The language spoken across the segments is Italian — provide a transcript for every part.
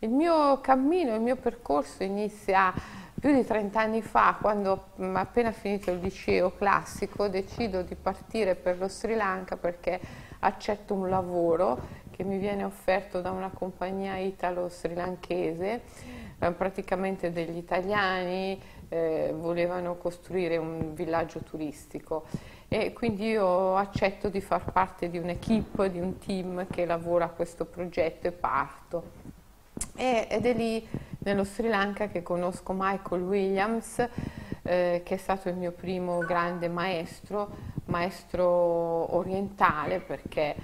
Il mio cammino, il mio percorso inizia più di 30 anni fa, quando appena finito il liceo classico decido di partire per lo Sri Lanka perché accetto un lavoro che mi viene offerto da una compagnia italo-sri lankese, eh, praticamente degli italiani eh, volevano costruire un villaggio turistico e quindi io accetto di far parte di un'equipe, di un team che lavora a questo progetto e parto. Ed è lì nello Sri Lanka che conosco Michael Williams, eh, che è stato il mio primo grande maestro, maestro orientale perché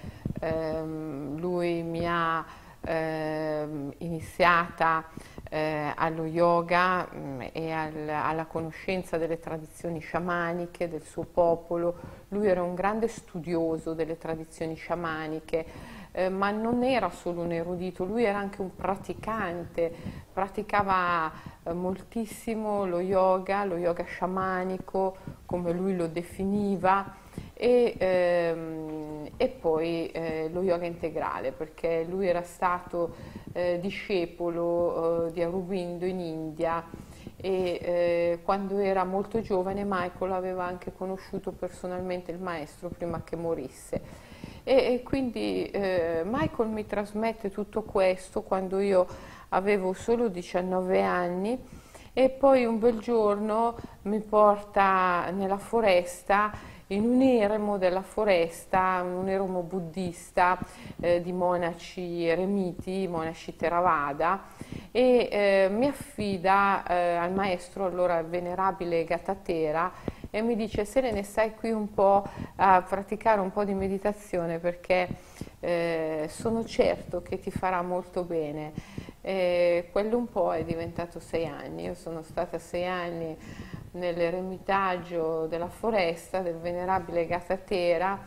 ehm, lui mi ha ehm, iniziata eh, allo yoga mh, mm, e al, alla conoscenza delle tradizioni sciamaniche del suo popolo. Lui era un grande studioso delle tradizioni sciamaniche eh, ma non era solo un erudito, lui era anche un praticante, praticava eh, moltissimo lo yoga, lo yoga sciamanico, come lui lo definiva, e, ehm, e poi eh, lo yoga integrale, perché lui era stato eh, discepolo eh, di Aurobindo in India e eh, quando era molto giovane Michael aveva anche conosciuto personalmente il maestro prima che morisse e, e quindi eh, Michael mi trasmette tutto questo quando io avevo solo 19 anni e poi un bel giorno mi porta nella foresta in un eremo della foresta, un eremo buddista eh, di monaci eremiti, monaci Theravada e eh, mi affida eh, al maestro allora venerabile Gatatera e mi dice Selene stai qui un po' a praticare un po' di meditazione perché eh, sono certo che ti farà molto bene. E quello un po' è diventato sei anni, io sono stata sei anni nell'eremitaggio della foresta del venerabile Gatatera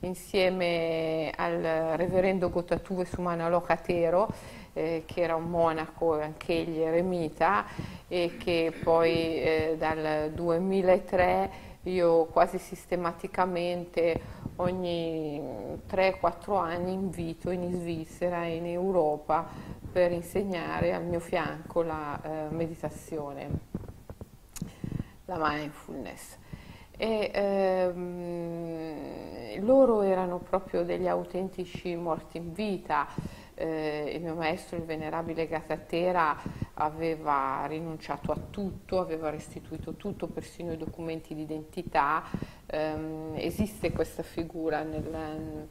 insieme al reverendo Gotatue Sumana Locatero eh, che era un monaco anch'egli eremita e che poi eh, dal 2003 io quasi sistematicamente ogni 3-4 anni invito in Svizzera e in Europa per insegnare al mio fianco la eh, meditazione, la mindfulness. E, ehm, loro erano proprio degli autentici morti in vita, eh, il mio maestro, il venerabile Gatatera, aveva rinunciato a tutto, aveva restituito tutto, persino i documenti di identità. Eh, esiste questa figura nel,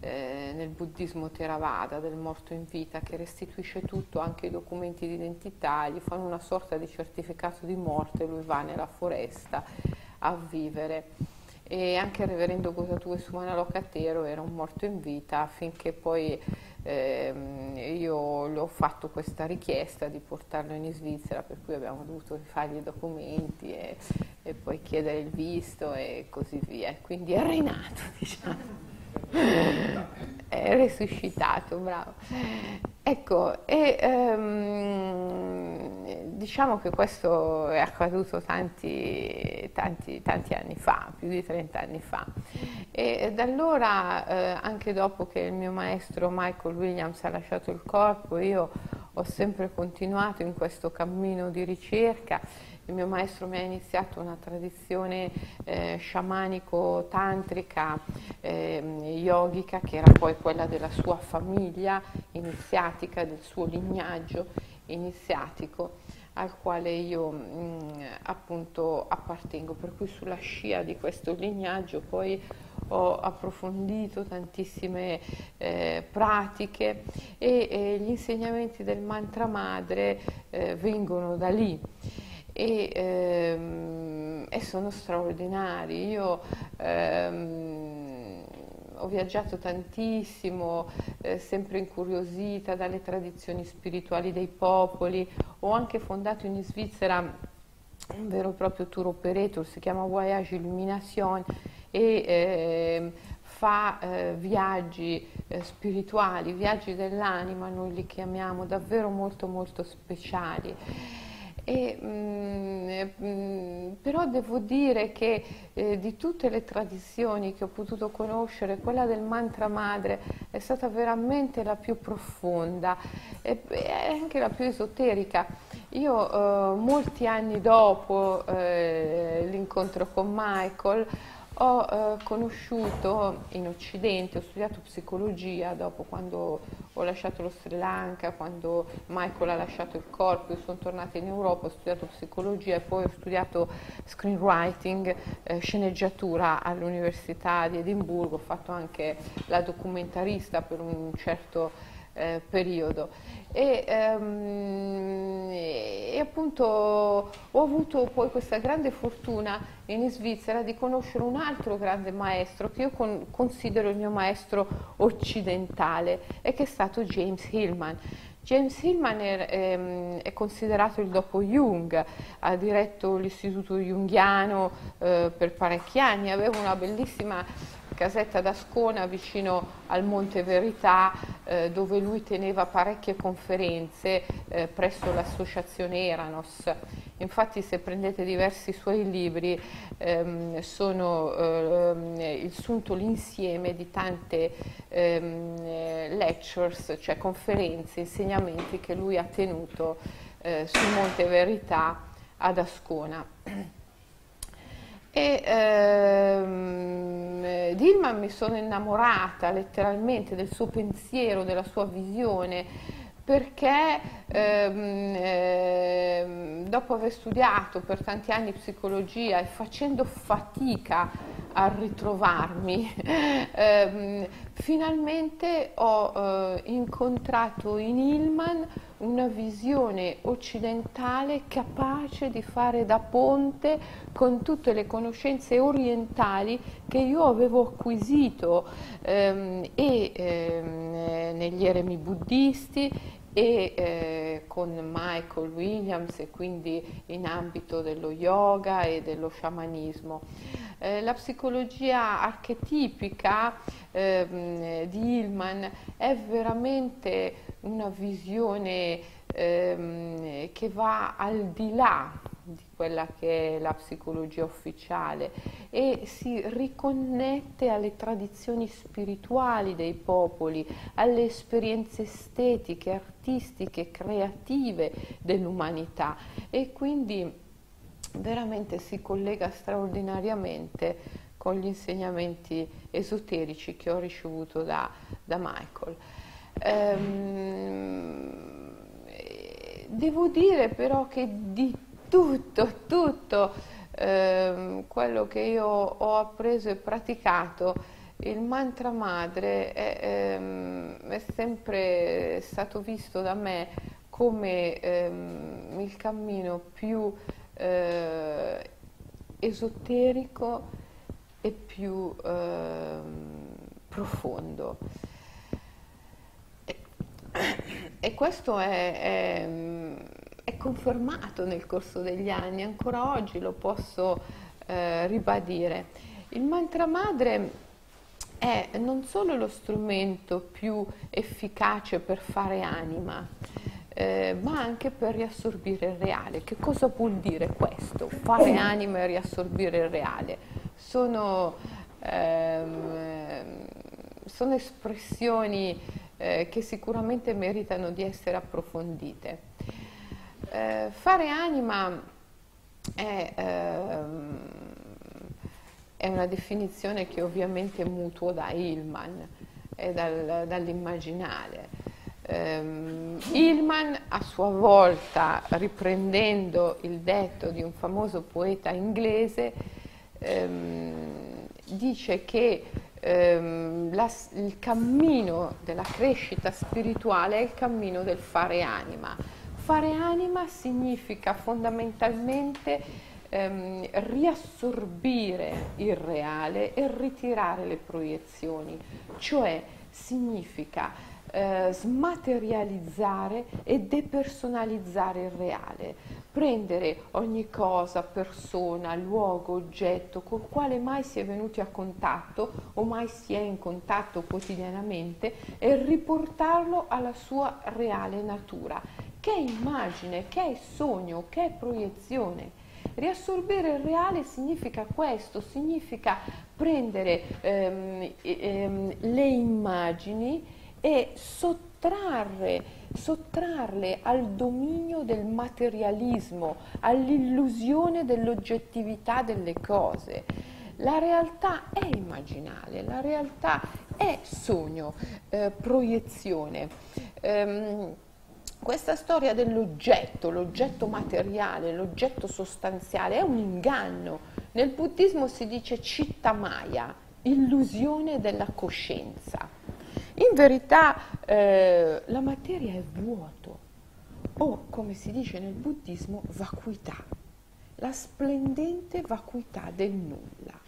eh, nel buddismo Theravada del morto in vita che restituisce tutto, anche i documenti di identità, gli fanno una sorta di certificato di morte, lui va nella foresta a vivere e anche il reverendo Gosatue Sumana Locatero era un morto in vita affinché poi ehm, io gli ho fatto questa richiesta di portarlo in Svizzera per cui abbiamo dovuto rifargli i documenti e, e poi chiedere il visto e così via. Quindi è rinato diciamo è resuscitato bravo ecco e ehm, diciamo che questo è accaduto tanti, tanti, tanti anni fa, più di 30 anni fa. E da allora, eh, anche dopo che il mio maestro Michael Williams ha lasciato il corpo, io ho sempre continuato in questo cammino di ricerca. Il mio maestro mi ha iniziato una tradizione eh, sciamanico-tantrica, eh, yogica, che era poi quella della sua famiglia iniziatica, del suo lignaggio iniziatico al quale io mh, mm, appunto appartengo, per cui sulla scia di questo lignaggio poi ho approfondito tantissime eh, pratiche e eh, gli insegnamenti del mantra madre eh, vengono da lì. E, ehm, e, sono straordinari. Io ehm, ho viaggiato tantissimo, eh, sempre incuriosita dalle tradizioni spirituali dei popoli, ho anche fondato in Svizzera un vero e proprio tour operator, si chiama Voyage Illumination e eh, fa eh, viaggi eh, spirituali, viaggi dell'anima, noi li chiamiamo davvero molto molto speciali E, mh, mm, mm, però devo dire che eh, di tutte le tradizioni che ho potuto conoscere, quella del mantra madre è stata veramente la più profonda e, e anche la più esoterica. Io eh, molti anni dopo eh, l'incontro con Michael ho eh, conosciuto in Occidente, ho studiato psicologia dopo quando ho lasciato lo Sri Lanka, quando Michael ha lasciato il corpo, io sono tornata in Europa, ho studiato psicologia e poi ho studiato screenwriting, eh, sceneggiatura all'Università di Edimburgo, ho fatto anche la documentarista per un certo eh, periodo. E, um, e, appunto ho avuto poi questa grande fortuna in Svizzera di conoscere un altro grande maestro che io con, considero il mio maestro occidentale e che è stato James Hillman. James Hillman è, è, ehm, è, considerato il dopo Jung, ha diretto l'istituto junghiano eh, per parecchi anni, aveva una bellissima casetta d'Ascona vicino al Monte Verità eh, dove lui teneva parecchie conferenze eh, presso l'associazione Eranos. Infatti se prendete diversi suoi libri ehm, sono ehm, il sunto l'insieme di tante ehm, lectures, cioè conferenze, insegnamenti che lui ha tenuto eh, sul Monte Verità ad Ascona. E ehm, Dillman mi sono innamorata letteralmente del suo pensiero, della sua visione, perché ehm, ehm, dopo aver studiato per tanti anni psicologia e facendo fatica a ritrovarmi, ehm, finalmente ho eh, incontrato in Hillman una visione occidentale capace di fare da ponte con tutte le conoscenze orientali che io avevo acquisito ehm, e ehm, negli eremi buddisti e eh, con Michael Williams e quindi in ambito dello yoga e dello sciamanismo. Eh, la psicologia archetipica eh, di Hillman è veramente una visione ehm, che va al di là di quella che è la psicologia ufficiale e si riconnette alle tradizioni spirituali dei popoli, alle esperienze estetiche, artistiche, creative dell'umanità e quindi veramente si collega straordinariamente con gli insegnamenti esoterici che ho ricevuto da, da Michael. Ehm, devo dire però che di tutto, tutto ehm, quello che io ho appreso e praticato, il mantra madre è, ehm, è sempre stato visto da me come ehm, il cammino più eh, esoterico e più eh, profondo. E, e questo è, è, è, confermato nel corso degli anni, ancora oggi lo posso eh, ribadire. Il mantra madre è non solo lo strumento più efficace per fare anima, eh, ma anche per riassorbire il reale. Che cosa vuol dire questo? Fare anima e riassorbire il reale. Sono, ehm, sono espressioni eh, che sicuramente meritano di essere approfondite. Eh, fare anima è, ehm, è, una definizione che ovviamente mutuo da Hillman e dal, dall'immaginare Um, Hillman a sua volta, riprendendo il detto di un famoso poeta inglese, um, dice che um, la, il cammino della crescita spirituale è il cammino del fare anima. Fare anima significa fondamentalmente riassorbire il reale e ritirare le proiezioni, cioè significa eh, smaterializzare e depersonalizzare il reale, prendere ogni cosa, persona, luogo, oggetto col quale mai si è venuti a contatto o mai si è in contatto quotidianamente e riportarlo alla sua reale natura, che è immagine, che è sogno, che è proiezione. Riassorbire il reale significa questo, significa prendere ehm, ehm, le immagini e sottrarre, sottrarle al dominio del materialismo, all'illusione dell'oggettività delle cose. La realtà è immaginale, la realtà è sogno, eh, proiezione. Ehm, questa storia dell'oggetto, l'oggetto materiale, l'oggetto sostanziale è un inganno. Nel buddismo si dice citta maya, illusione della coscienza. In verità eh, la materia è vuoto o, come si dice nel buddismo, vacuità, la splendente vacuità del nulla.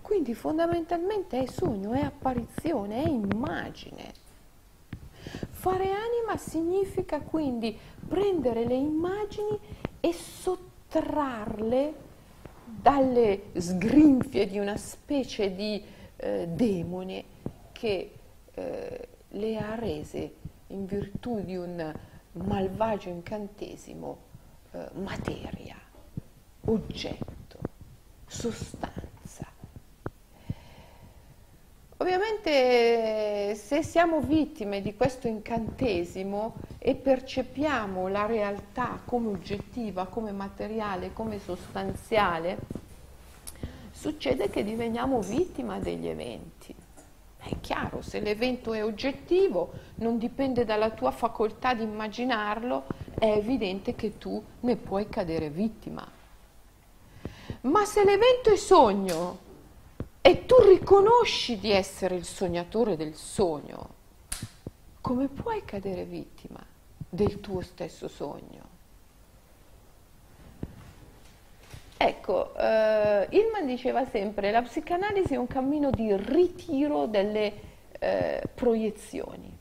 Quindi fondamentalmente è sogno, è apparizione, è immagine. Fare anima significa quindi prendere le immagini e sottrarle dalle sgrinfie di una specie di eh, demone che eh, le ha rese in virtù di un malvagio incantesimo eh, materia, oggetto, sostanza. Ovviamente se siamo vittime di questo incantesimo e percepiamo la realtà come oggettiva, come materiale, come sostanziale, succede che diveniamo vittima degli eventi. È chiaro, se l'evento è oggettivo, non dipende dalla tua facoltà di immaginarlo, è evidente che tu ne puoi cadere vittima. Ma se l'evento è sogno e tu riconosci di essere il sognatore del sogno, come puoi cadere vittima del tuo stesso sogno? Ecco, eh, Hillman diceva sempre la psicanalisi è un cammino di ritiro delle eh, proiezioni.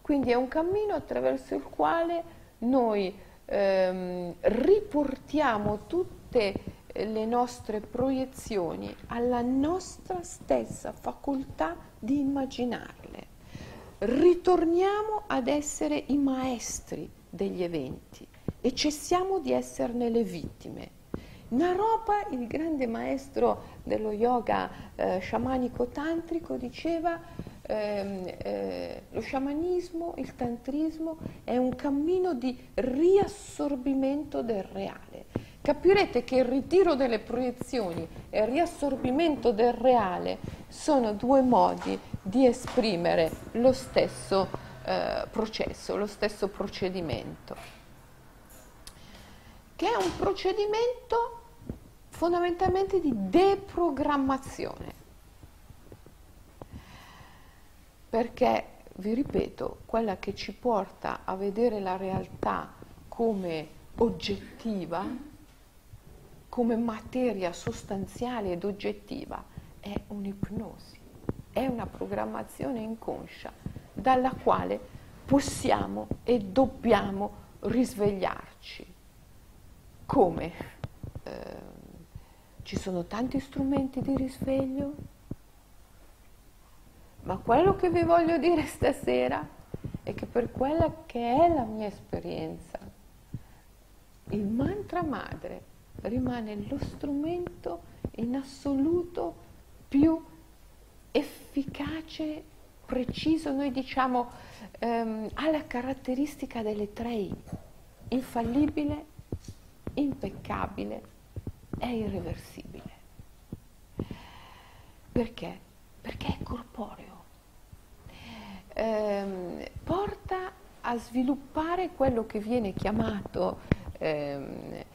Quindi è un cammino attraverso il quale noi ehm, riportiamo tutte le nostre proiezioni alla nostra stessa facoltà di immaginarle. Ritorniamo ad essere i maestri degli eventi e cessiamo di esserne le vittime. Naropa, il grande maestro dello yoga eh, sciamanico tantrico, diceva ehm, eh, lo sciamanismo, il tantrismo è un cammino di riassorbimento del reale. Capirete che il ritiro delle proiezioni e il riassorbimento del reale sono due modi di esprimere lo stesso eh, processo, lo stesso procedimento che è un procedimento fondamentalmente di deprogrammazione. Perché, vi ripeto, quella che ci porta a vedere la realtà come oggettiva, come materia sostanziale ed oggettiva, è un'ipnosi, è una programmazione inconscia dalla quale possiamo e dobbiamo risvegliarci. Come? Eh, ci sono tanti strumenti di risveglio, ma quello che vi voglio dire stasera è che per quella che è la mia esperienza, il mantra madre rimane lo strumento in assoluto più efficace, preciso, noi diciamo ehm, ha la caratteristica delle tre I, infallibile, impeccabile è irreversibile. Perché? Perché è corporeo. Eh, porta a sviluppare quello che viene chiamato eh, eh,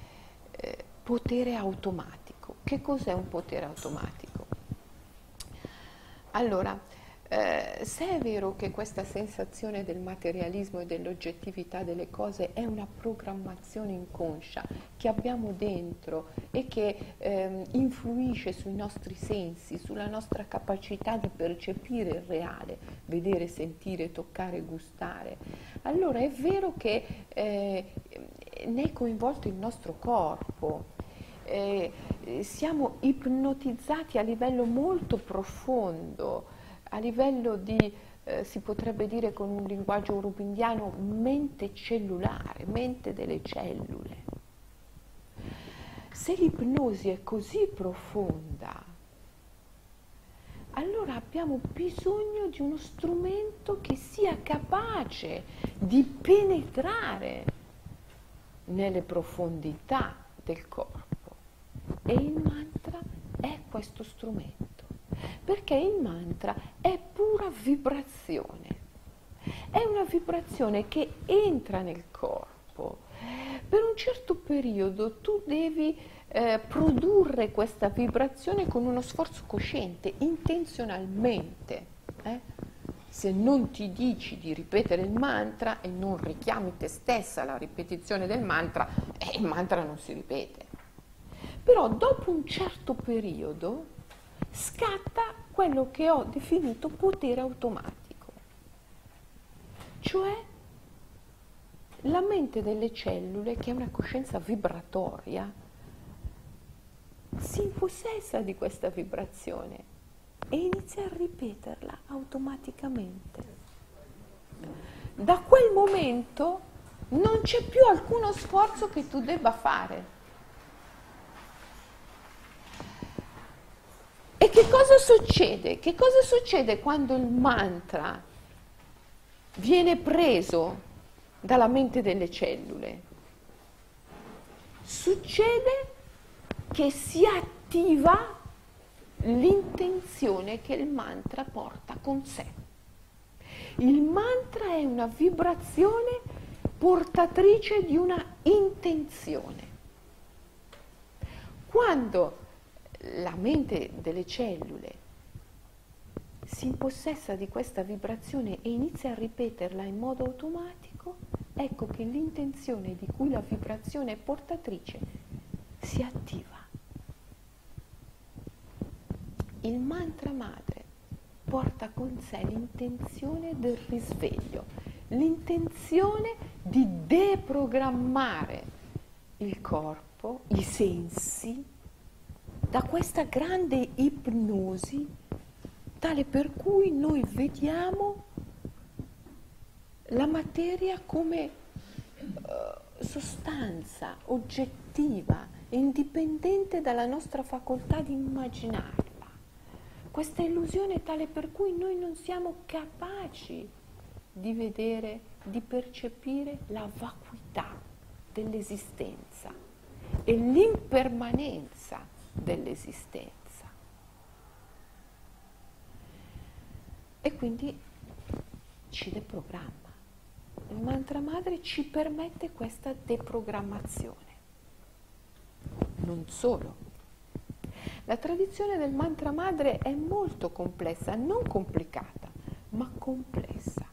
potere automatico. Che cos'è un potere automatico? Allora, eh, se è vero che questa sensazione del materialismo e dell'oggettività delle cose è una programmazione inconscia che abbiamo dentro e che eh, influisce sui nostri sensi, sulla nostra capacità di percepire il reale, vedere, sentire, toccare, gustare, allora è vero che eh, ne è coinvolto il nostro corpo. Eh, siamo ipnotizzati a livello molto profondo a livello di, eh, si potrebbe dire con un linguaggio urubindiano, mente cellulare, mente delle cellule. Se l'ipnosi è così profonda, allora abbiamo bisogno di uno strumento che sia capace di penetrare nelle profondità del corpo. E il mantra è questo strumento, perché il mantra è pura vibrazione, è una vibrazione che entra nel corpo. Per un certo periodo tu devi eh, produrre questa vibrazione con uno sforzo cosciente, intenzionalmente. Eh? Se non ti dici di ripetere il mantra e non richiami te stessa alla ripetizione del mantra, eh, il mantra non si ripete. Però dopo un certo periodo scatta quello che ho definito potere automatico, cioè la mente delle cellule, che è una coscienza vibratoria, si impossessa di questa vibrazione e inizia a ripeterla automaticamente. Da quel momento non c'è più alcuno sforzo che tu debba fare. E che cosa succede? Che cosa succede quando il mantra viene preso dalla mente delle cellule? Succede che si attiva l'intenzione che il mantra porta con sé. Il mantra è una vibrazione portatrice di una intenzione. Quando la mente delle cellule si impossessa di questa vibrazione e inizia a ripeterla in modo automatico, ecco che l'intenzione di cui la vibrazione è portatrice si attiva. Il mantra madre porta con sé l'intenzione del risveglio, l'intenzione di deprogrammare il corpo, i sensi, da questa grande ipnosi tale per cui noi vediamo la materia come uh, sostanza oggettiva, indipendente dalla nostra facoltà di immaginare questa illusione tale per cui noi non siamo capaci di vedere, di percepire la vacuità dell'esistenza e l'impermanenza dell'esistenza. E quindi ci deprogramma. Il mantra madre ci permette questa deprogrammazione. Non solo, la tradizione del mantra madre è molto complessa, non complicata, ma complessa.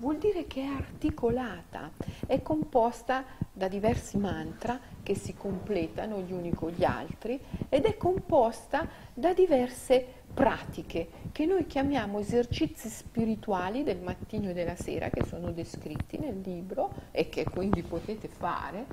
Vuol dire che è articolata, è composta da diversi mantra che si completano gli uni con gli altri ed è composta da diverse pratiche che noi chiamiamo esercizi spirituali del mattino e della sera che sono descritti nel libro e che quindi potete fare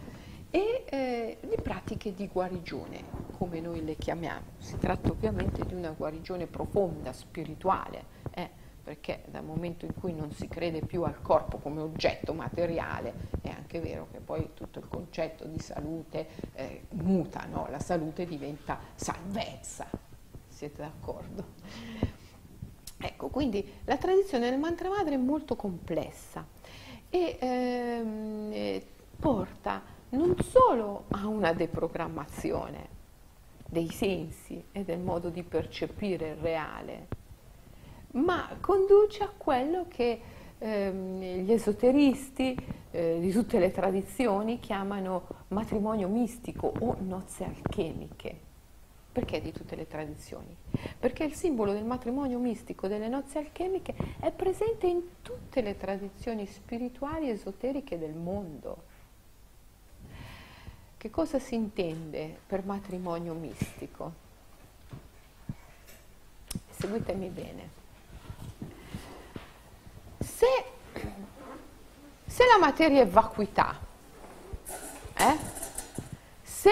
e eh, le pratiche di guarigione, come noi le chiamiamo. Si tratta ovviamente di una guarigione profonda, spirituale, eh, perché dal momento in cui non si crede più al corpo come oggetto materiale, è anche vero che poi tutto il concetto di salute eh, muta, no? la salute diventa salvezza, siete d'accordo? Ecco, quindi la tradizione del mantra madre è molto complessa e ehm, eh, porta non solo a una deprogrammazione dei sensi e del modo di percepire il reale, ma conduce a quello che ehm, gli esoteristi eh, di tutte le tradizioni chiamano matrimonio mistico o nozze alchemiche. Perché di tutte le tradizioni? Perché il simbolo del matrimonio mistico delle nozze alchemiche è presente in tutte le tradizioni spirituali esoteriche del mondo. Che cosa si intende per matrimonio mistico? Seguitemi bene. Se, se la materia è vacuità, eh? se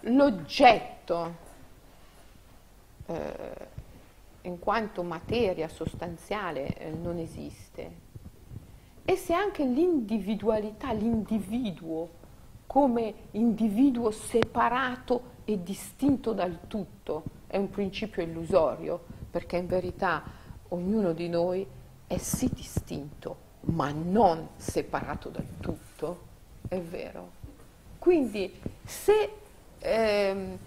l'oggetto eh, in quanto materia sostanziale eh, non esiste, e se anche l'individualità, l'individuo come individuo separato e distinto dal tutto è un principio illusorio, perché in verità ognuno di noi è sì distinto, ma non separato dal tutto, è vero. Quindi se ehm,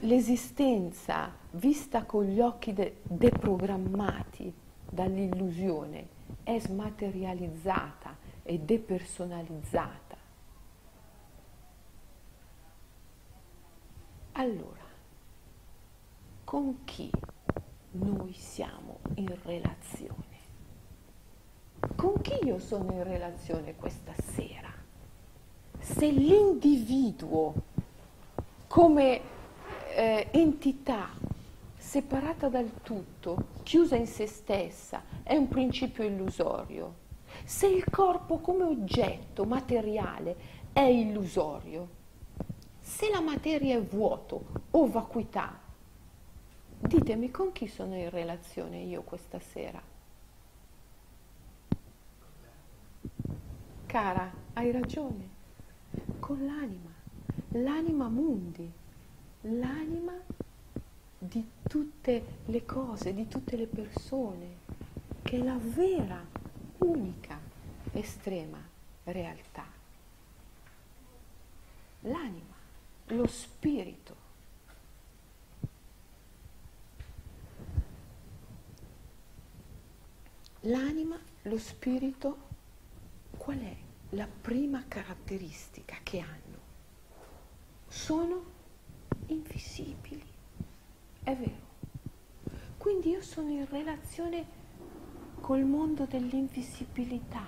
l'esistenza vista con gli occhi de- deprogrammati dall'illusione è smaterializzata e depersonalizzata, allora con chi noi siamo in relazione? Con chi io sono in relazione questa sera? Se l'individuo come eh, entità separata dal tutto, chiusa in se stessa, è un principio illusorio. Se il corpo come oggetto materiale è illusorio, se la materia è vuoto o vacuità, ditemi con chi sono in relazione io questa sera. Cara, hai ragione, con l'anima, l'anima mundi, l'anima di tutte le cose, di tutte le persone, che è la vera, unica, estrema realtà. L'anima, lo spirito. L'anima, lo spirito, qual è la prima caratteristica che hanno? Sono invisibili. È vero. Quindi io sono in relazione col mondo dell'invisibilità,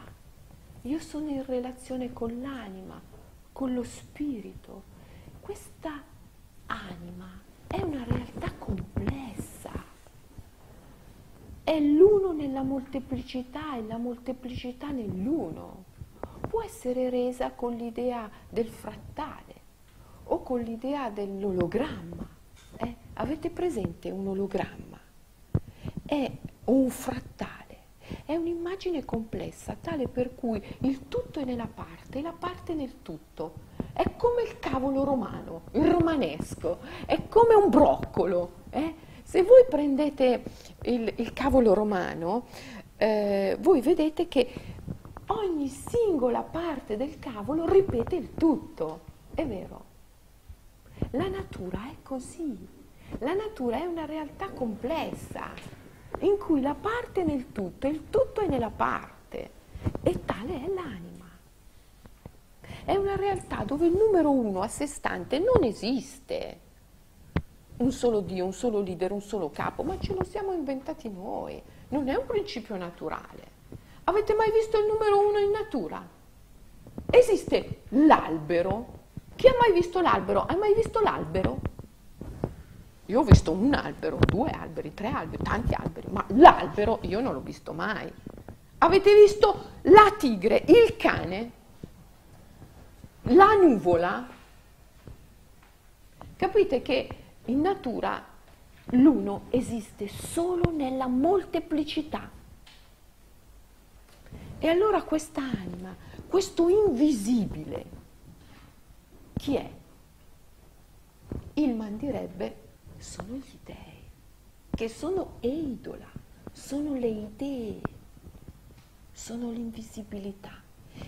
io sono in relazione con l'anima, con lo spirito. Questa anima è una realtà complessa, è l'uno nella molteplicità e la molteplicità nell'uno. Può essere resa con l'idea del frattale o con l'idea dell'ologramma eh? Avete presente un ologramma? È un frattale, è un'immagine complessa, tale per cui il tutto è nella parte e la parte nel tutto. È come il cavolo romano, il romanesco, è come un broccolo. Eh? Se voi prendete il, il cavolo romano, eh, voi vedete che ogni singola parte del cavolo ripete il tutto. È vero? La natura è così. La natura è una realtà complessa, in cui la parte è nel tutto, il tutto è nella parte, e tale è l'anima. È una realtà dove il numero uno a sé stante non esiste. Un solo Dio, un solo leader, un solo capo, ma ce lo siamo inventati noi. Non è un principio naturale. Avete mai visto il numero uno in natura? Esiste l'albero chi ha mai visto l'albero? Hai mai visto l'albero? Io ho visto un albero, due alberi, tre alberi, tanti alberi, ma l'albero io non l'ho visto mai. Avete visto la tigre, il cane, la nuvola? Capite che in natura l'uno esiste solo nella molteplicità. E allora questa anima, questo invisibile, chi è? Il man direbbe sono gli dei, che sono eidola, sono le idee, sono l'invisibilità.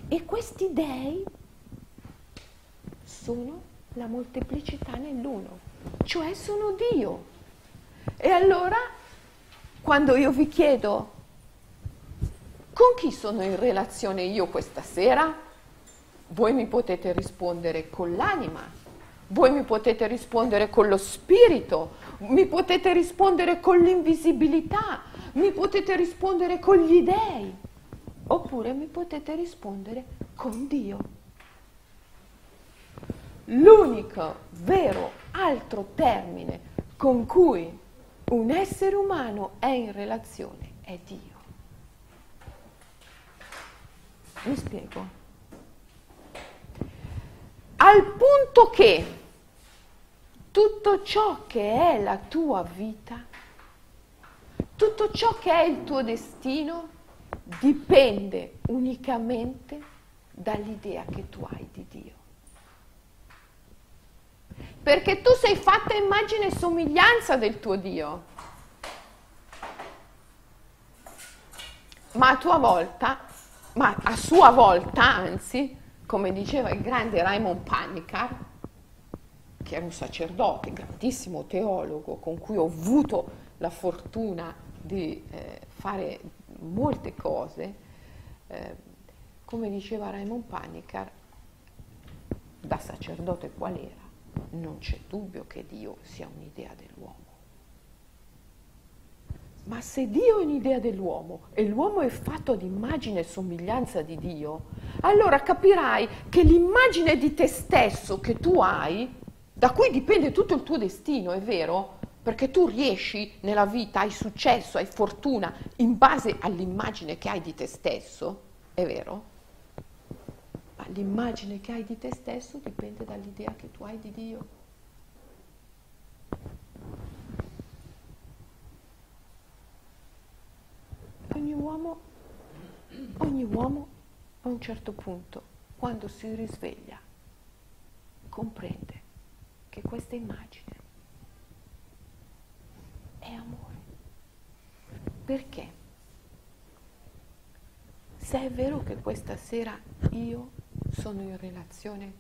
E questi dei sono la molteplicità nell'uno, cioè sono Dio. E allora, quando io vi chiedo con chi sono in relazione io questa sera? Voi mi potete rispondere con l'anima, voi mi potete rispondere con lo spirito, mi potete rispondere con l'invisibilità, mi potete rispondere con gli dèi, oppure mi potete rispondere con Dio. L'unico vero altro termine con cui un essere umano è in relazione è Dio. Mi spiego? al punto che tutto ciò che è la tua vita Tutto ciò che è il tuo destino dipende unicamente dall'idea che tu hai di Dio. Perché tu sei fatta immagine e somiglianza del tuo Dio. Ma a tua volta, ma a sua volta, anzi, come diceva il grande Raymond Panicar, che era un sacerdote, grandissimo teologo, con cui ho avuto la fortuna di eh, fare molte cose, eh, come diceva Raymond Panicar, da sacerdote qual era, non c'è dubbio che Dio sia un'idea dell'uomo. Ma se Dio è un'idea dell'uomo e l'uomo è fatto ad immagine e somiglianza di Dio, allora capirai che l'immagine di te stesso che tu hai, da cui dipende tutto il tuo destino, è vero? perché tu riesci nella vita, hai successo, hai fortuna in base all'immagine che hai di te stesso, è vero? Ma l'immagine che hai di te stesso dipende dall'idea che tu hai di Dio. Ogni uomo, ogni uomo a un certo punto, quando si risveglia, comprende che questa immagine è amore. Perché? Se è vero che questa sera io sono in relazione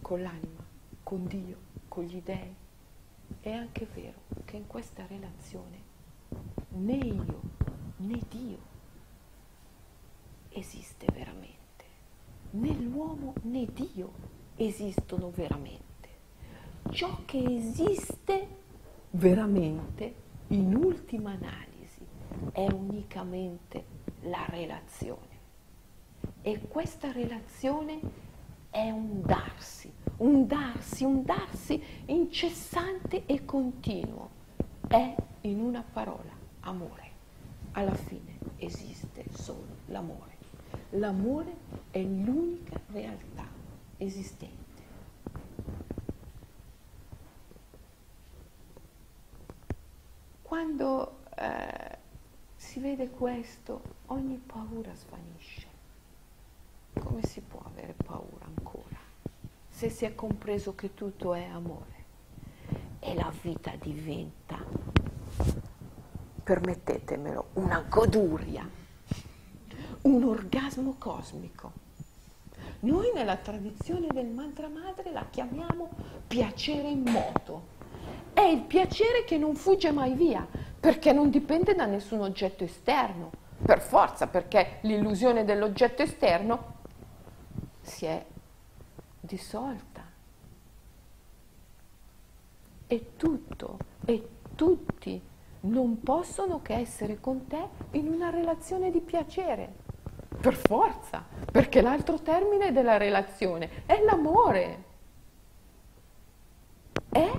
con l'anima, con Dio, con gli dèi, è anche vero che in questa relazione né io né Dio esiste veramente, né l'uomo né Dio esistono veramente. Ciò che esiste veramente, in ultima analisi, è unicamente la relazione. E questa relazione è un darsi, un darsi, un darsi incessante e continuo. È in una parola, amore. Alla fine esiste solo l'amore. L'amore è l'unica realtà esistente. Quando eh, si vede questo, ogni paura svanisce. Come si può avere paura ancora? Se si è compreso che tutto è amore e la vita diventa, permettetemelo, una goduria, un orgasmo cosmico. Noi nella tradizione del mantra madre la chiamiamo piacere in moto è il piacere che non fugge mai via, perché non dipende da nessun oggetto esterno, per forza, perché l'illusione dell'oggetto esterno si è dissolta. E tutto e tutti non possono che essere con te in una relazione di piacere, per forza, perché l'altro termine della relazione è l'amore. È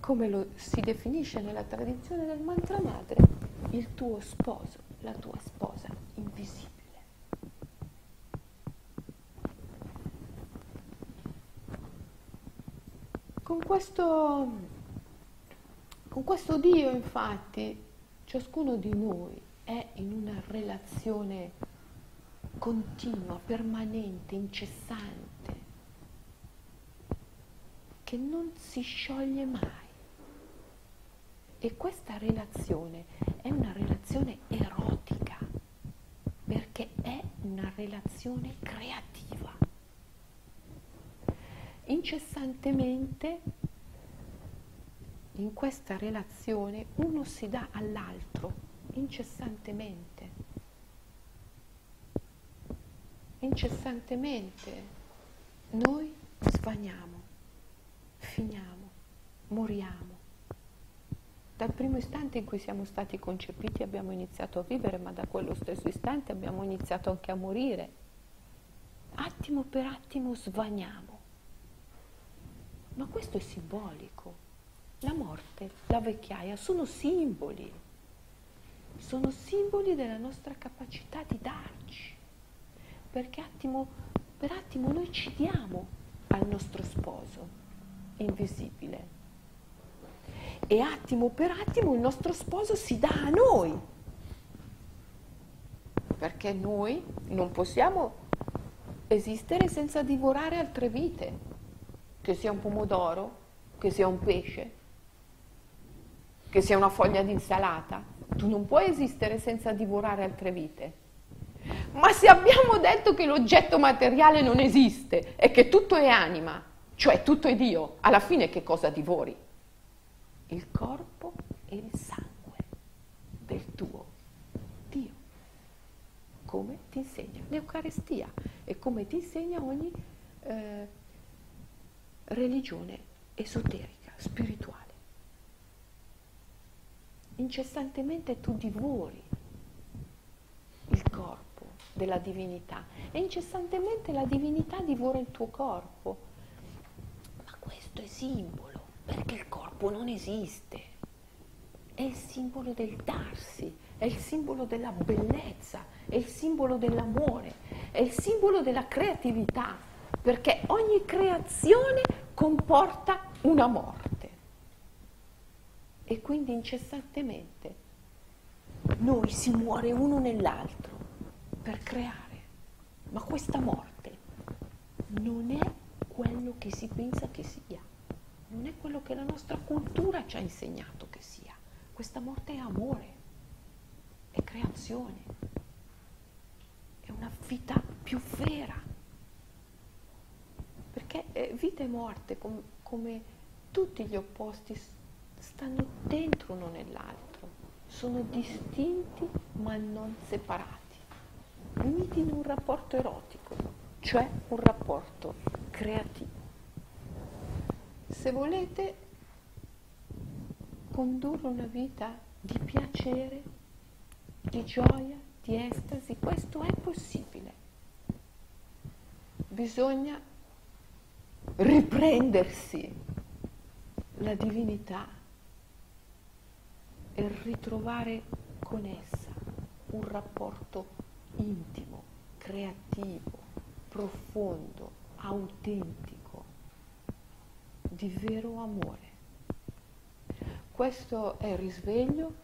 come lo si definisce nella tradizione del mantra madre, il tuo sposo, la tua sposa invisibile. Con questo, con questo Dio, infatti, ciascuno di noi è in una relazione continua, permanente, incessante, che non si scioglie mai. E questa relazione è una relazione erotica, perché è una relazione creativa. Incessantemente in questa relazione uno si dà all'altro, incessantemente. Incessantemente noi svaniamo, finiamo, moriamo dal primo istante in cui siamo stati concepiti abbiamo iniziato a vivere, ma da quello stesso istante abbiamo iniziato anche a morire. Attimo per attimo svaniamo. Ma questo è simbolico. La morte, la vecchiaia sono simboli. Sono simboli della nostra capacità di darci. Perché attimo per attimo noi ci diamo al nostro sposo invisibile e attimo per attimo il nostro sposo si dà a noi. Perché noi non possiamo esistere senza divorare altre vite, che sia un pomodoro, che sia un pesce, che sia una foglia di insalata. Tu non puoi esistere senza divorare altre vite. Ma se abbiamo detto che l'oggetto materiale non esiste e che tutto è anima, cioè tutto è Dio, alla fine che cosa divori? Il corpo e il sangue del tuo Dio. Come ti insegna l'Eucarestia e come ti insegna ogni eh, religione esoterica, spirituale. Incessantemente tu divori il corpo della divinità e incessantemente la divinità divora il tuo corpo. Ma questo è simbolo, perché il corpo non esiste. È il simbolo del darsi, è il simbolo della bellezza, è il simbolo dell'amore, è il simbolo della creatività, perché ogni creazione comporta una morte. E quindi incessantemente noi si muore uno nell'altro per creare. Ma questa morte non è quello che si pensa che sia, non è quello che la nostra cultura ci ha insegnato che sia. Questa morte è amore, è creazione, è una vita più vera. Perché eh, vita e morte, com- come tutti gli opposti, stanno dentro uno nell'altro, sono distinti ma non separati uniti in un rapporto erotico, cioè un rapporto creativo. Se volete condurre una vita di piacere, di gioia, di estasi, questo è possibile. Bisogna riprendersi la divinità e ritrovare con essa un rapporto intimo, creativo, profondo, autentico, di vero amore. Questo è risveglio,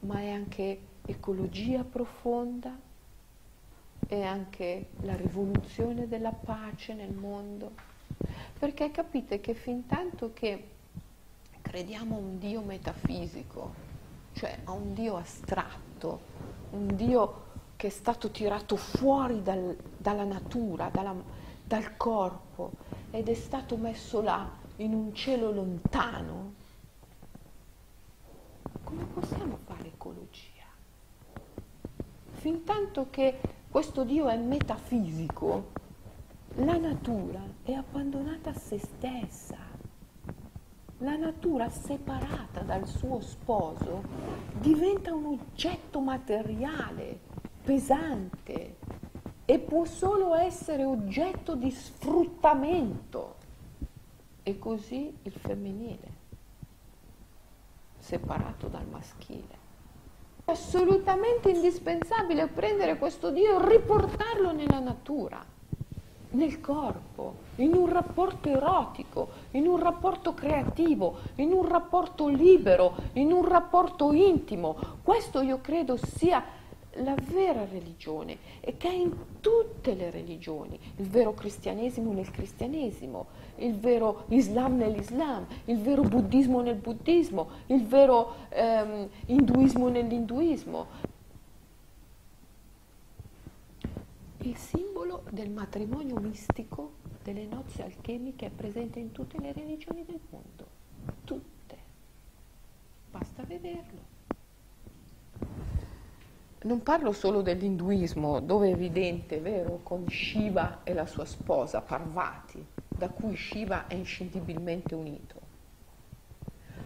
ma è anche ecologia profonda, è anche la rivoluzione della pace nel mondo. Perché capite che fin tanto che crediamo a un Dio metafisico, cioè a un Dio astratto, un Dio che è stato tirato fuori dal, dalla natura, dalla, dal corpo ed è stato messo là in un cielo lontano, come possiamo fare ecologia? Fin tanto che questo Dio è metafisico, la natura è abbandonata a se stessa. La natura separata dal suo sposo diventa un oggetto materiale pesante e può solo essere oggetto di sfruttamento. E così il femminile, separato dal maschile. È assolutamente indispensabile prendere questo Dio e riportarlo nella natura, nel corpo, in un rapporto erotico, in un rapporto creativo, in un rapporto libero, in un rapporto intimo. Questo io credo sia la vera religione e che è in tutte le religioni, il vero cristianesimo nel cristianesimo, il vero Islam nell'Islam, il vero buddismo nel buddismo, il vero ehm, induismo nell'induismo. Il simbolo del matrimonio mistico, delle nozze alchemiche è presente in tutte le religioni del mondo, tutte. Basta vederlo. Non parlo solo dell'induismo, dove è evidente, vero, con Shiva e la sua sposa, Parvati, da cui Shiva è inscindibilmente unito.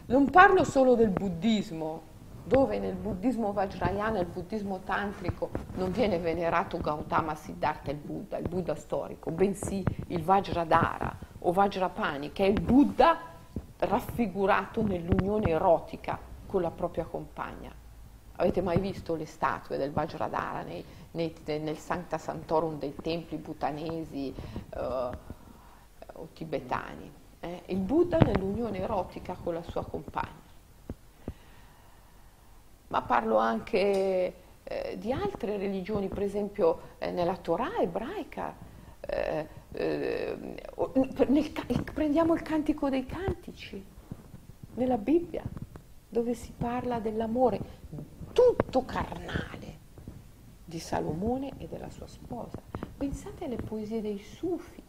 Non parlo solo del buddismo, dove nel buddismo vajrayana, il buddismo tantrico, non viene venerato Gautama Siddhartha il Buddha, il Buddha storico, bensì il Vajradhara o Vajrapani, che è il Buddha raffigurato nell'unione erotica con la propria compagna. Avete mai visto le statue del Vajradhara nei, nei, nel Sancta Santorum dei templi butanesi uh, o tibetani? Eh? Il Buddha nell'unione erotica con la sua compagna. Ma parlo anche eh, di altre religioni, per esempio eh, nella Torah ebraica. Eh, eh, nel, prendiamo il cantico dei cantici, nella Bibbia, dove si parla dell'amore tutto carnale di Salomone e della sua sposa. Pensate alle poesie dei Sufi,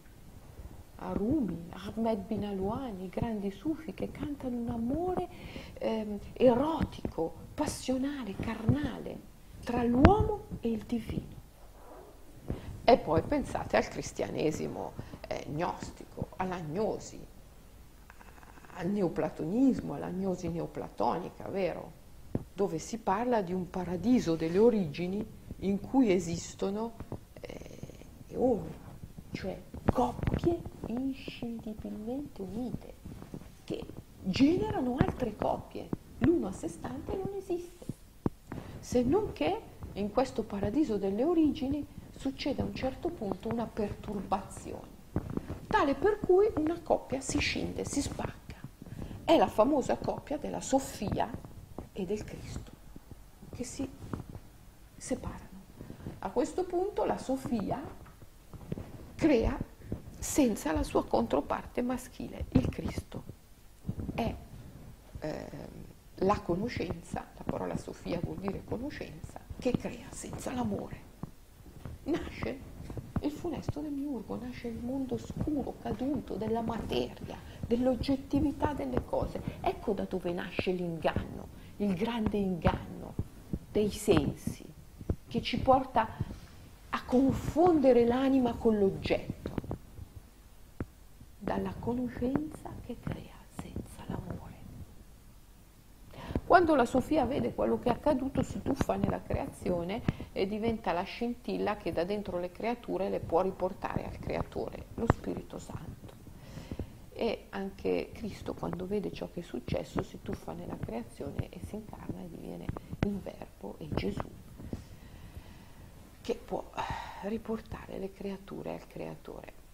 a Rumi, Ahmed bin Aluani, i grandi Sufi che cantano un amore eh, erotico, passionale, carnale tra l'uomo e il divino. E poi pensate al cristianesimo eh, gnostico, all'agnosi, al neoplatonismo, all'agnosi neoplatonica, vero? Dove si parla di un paradiso delle origini in cui esistono eh, eoni, cioè coppie inscindibilmente unite, che generano altre coppie. L'uno a sé stante non esiste se non che in questo paradiso delle origini succede a un certo punto una perturbazione, tale per cui una coppia si scinde, si spacca. È la famosa coppia della Sofia e del Cristo, che si separano. A questo punto la Sofia crea senza la sua controparte maschile, il Cristo. È eh, la conoscenza, la parola Sofia vuol dire conoscenza, che crea senza l'amore. Nasce il funesto demiurgo, nasce il mondo scuro, caduto, della materia, dell'oggettività delle cose. Ecco da dove nasce l'inganno, il grande inganno dei sensi, che ci porta a confondere l'anima con l'oggetto, dalla conoscenza che crea Quando la Sofia vede quello che è accaduto si tuffa nella creazione e diventa la scintilla che da dentro le creature le può riportare al Creatore, lo Spirito Santo. E anche Cristo quando vede ciò che è successo si tuffa nella creazione e si incarna e diviene il Verbo e Gesù che può riportare le creature al Creatore.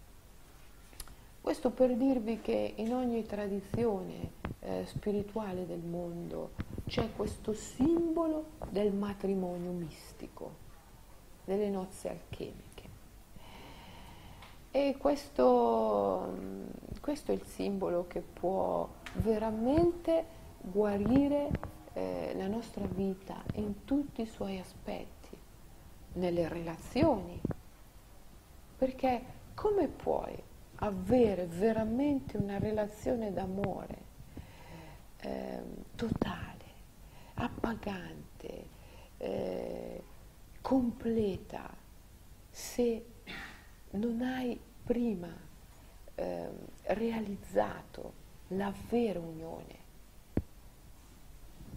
Questo per dirvi che in ogni tradizione eh, spirituale del mondo c'è questo simbolo del matrimonio mistico, delle nozze alchemiche. E questo, questo è il simbolo che può veramente guarire eh, la nostra vita in tutti i suoi aspetti, nelle relazioni. Perché come puoi avere veramente una relazione d'amore eh, totale, appagante, eh, completa, se non hai prima eh, realizzato la vera unione,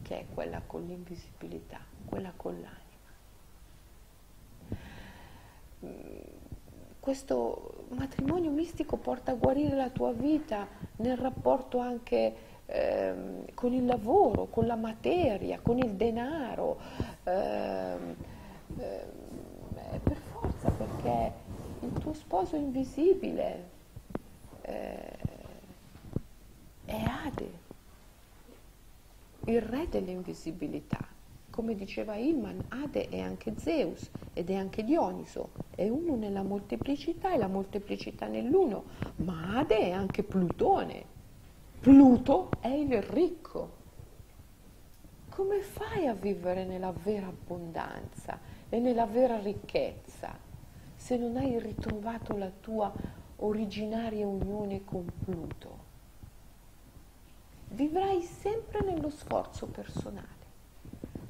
che è quella con l'invisibilità, quella con l'anima. Questo matrimonio mistico porta a guarire la tua vita nel rapporto anche ehm, con il lavoro, con la materia, con il denaro, ehm, ehm, per forza perché il tuo sposo invisibile eh, è Ade, il re dell'invisibilità. Come diceva Ilman, Ade è anche Zeus ed è anche Dioniso, è uno nella molteplicità e la molteplicità nell'uno, ma Ade è anche Plutone, Pluto è il ricco. Come fai a vivere nella vera abbondanza e nella vera ricchezza se non hai ritrovato la tua originaria unione con Pluto? Vivrai sempre nello sforzo personale.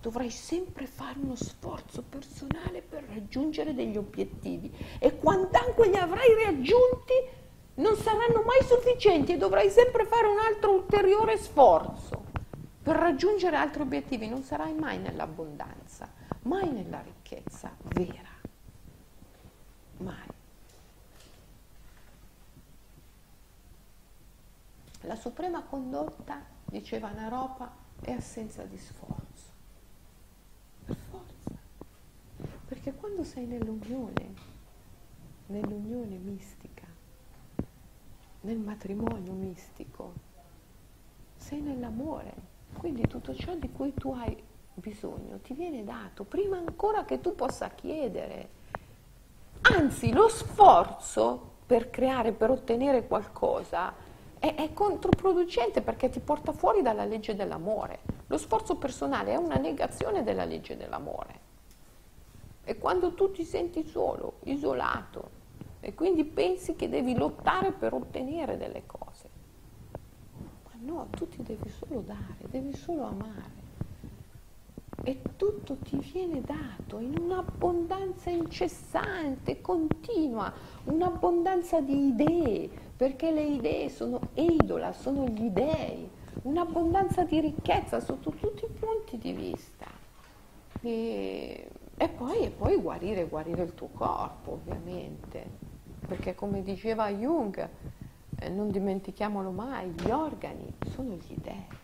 Dovrai sempre fare uno sforzo personale per raggiungere degli obiettivi e quand'anche li avrai raggiunti non saranno mai sufficienti e dovrai sempre fare un altro ulteriore sforzo per raggiungere altri obiettivi. Non sarai mai nell'abbondanza, mai nella ricchezza vera. Mai. La suprema condotta, diceva Naropa, è assenza di sforzo. Per forza. Perché quando sei nell'unione, nell'unione mistica, nel matrimonio mistico, sei nell'amore. Quindi tutto ciò di cui tu hai bisogno ti viene dato prima ancora che tu possa chiedere. Anzi, lo sforzo per creare, per ottenere qualcosa, è, è controproducente perché ti porta fuori dalla legge dell'amore. Lo sforzo personale è una negazione della legge dell'amore. E quando tu ti senti solo, isolato, e quindi pensi che devi lottare per ottenere delle cose. Ma no, tu ti devi solo dare, devi solo amare e tutto ti viene dato in un'abbondanza incessante, continua, un'abbondanza di idee, perché le idee sono eidola, sono gli dei, un'abbondanza di ricchezza sotto tutti i punti di vista. E, e, poi, e poi guarire, guarire il tuo corpo, ovviamente, perché come diceva Jung, eh, non dimentichiamolo mai, gli organi sono gli dei